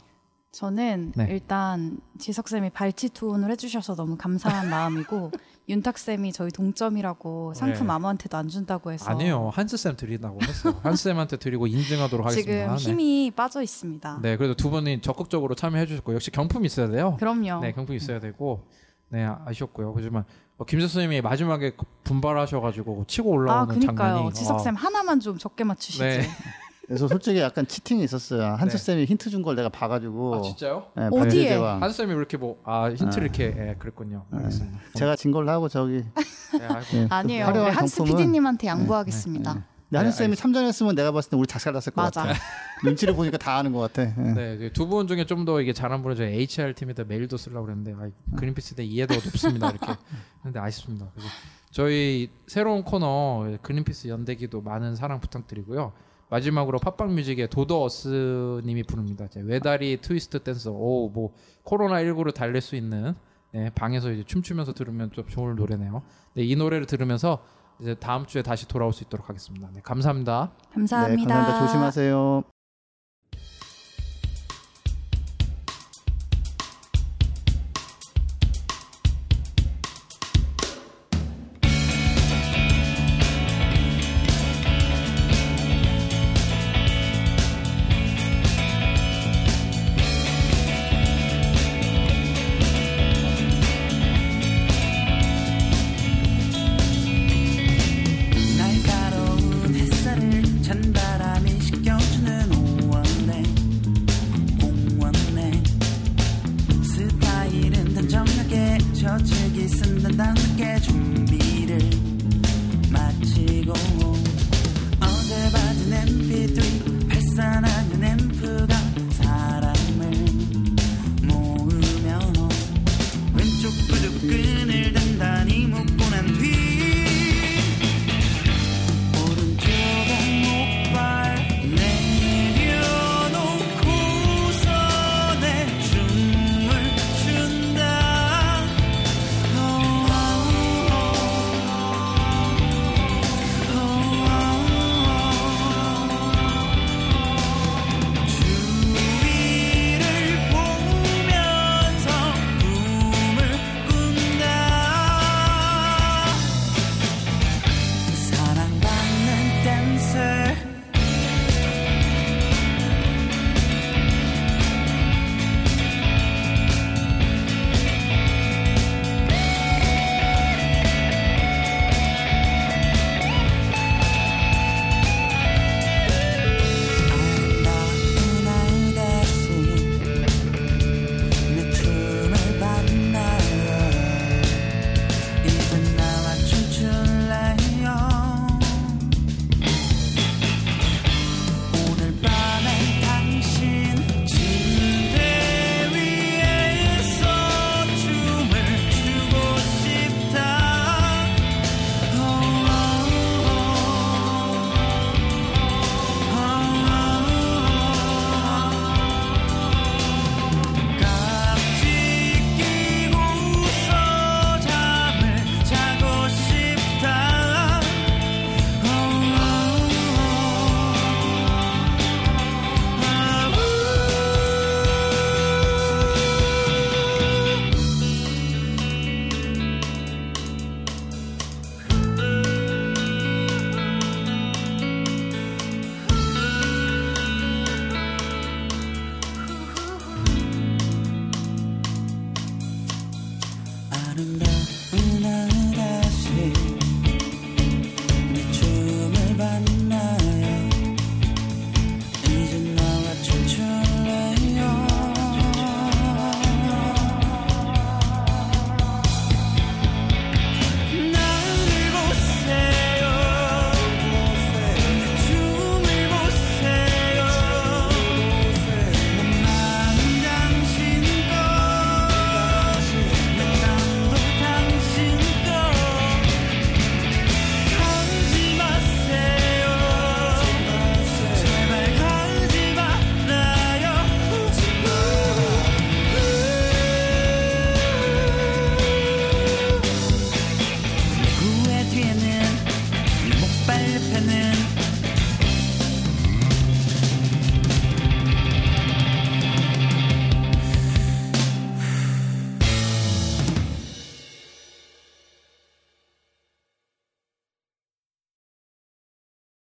저는 네. 일단 지석 쌤이 발치 투혼을 해주셔서 너무 감사한 마음이고 윤탁 쌤이 저희 동점이라고 상품 네. 아무한테도 안 준다고 해서 아니요, 한스 쌤 드린다고 했어요. 한스 쌤한테 드리고 인증하도록 하겠습니다. 지금 힘이 빠져 있습니다. 네. 네, 그래도 두 분이 적극적으로 참여해 주셨고 역시 경품이 있어야 돼요. 그럼요. 네, 경품이 있어야 되고 네 아- 아쉬웠고요. 하지만 어, 김재 선생님이 마지막에 분발하셔가지고 치고 아 올라오는 그니까요. 장면이 지석 쌤 어, 하나만 좀 적게 맞추시지. 네. 그래서 솔직히 약간 치팅이 있었어요. 한수 네. 쌤이 힌트 준 걸 내가 봐가지고. 아 진짜요? 네, 어디에? 한스 쌤이 이렇게 뭐 아 힌트를 아. 이렇게 예, 그랬군요. 알겠습니다. 제가 진 걸로 하고 저기. 네. 네, 아니에요. 우리 경품은- PD님한테 양보하겠습니다. 근데 네, 한수 쌤이 참전했으면 내가 봤을 때 우리 작살났을 것 맞아. 같아. 눈치를 보니까 다 아는 것 같아. 예. 네, 두 분 중에 좀 더 이게 잘한 분은 저희 HR 팀에다 메일도 쓰려고 그랬는데 아, 그린피스 대 이해도가 높습니다 이렇게 했는데 아쉽습니다. 그래서 저희 새로운 코너 그린피스 연대기도 많은 사랑 부탁드리고요. 마지막으로 팟빵 뮤직의 도더어스 님이 부릅니다. 이제 외다리 트위스트 댄서. 오, 뭐 코로나 19를 달랠 수 있는 네, 방에서 이제 춤추면서 들으면 좀 좋은 노래네요. 네, 이 노래를 들으면서 이제 다음 주에 다시 돌아올 수 있도록 하겠습니다. 네, 감사합니다. 감사합니다. 네, 감사합니다. 조심하세요.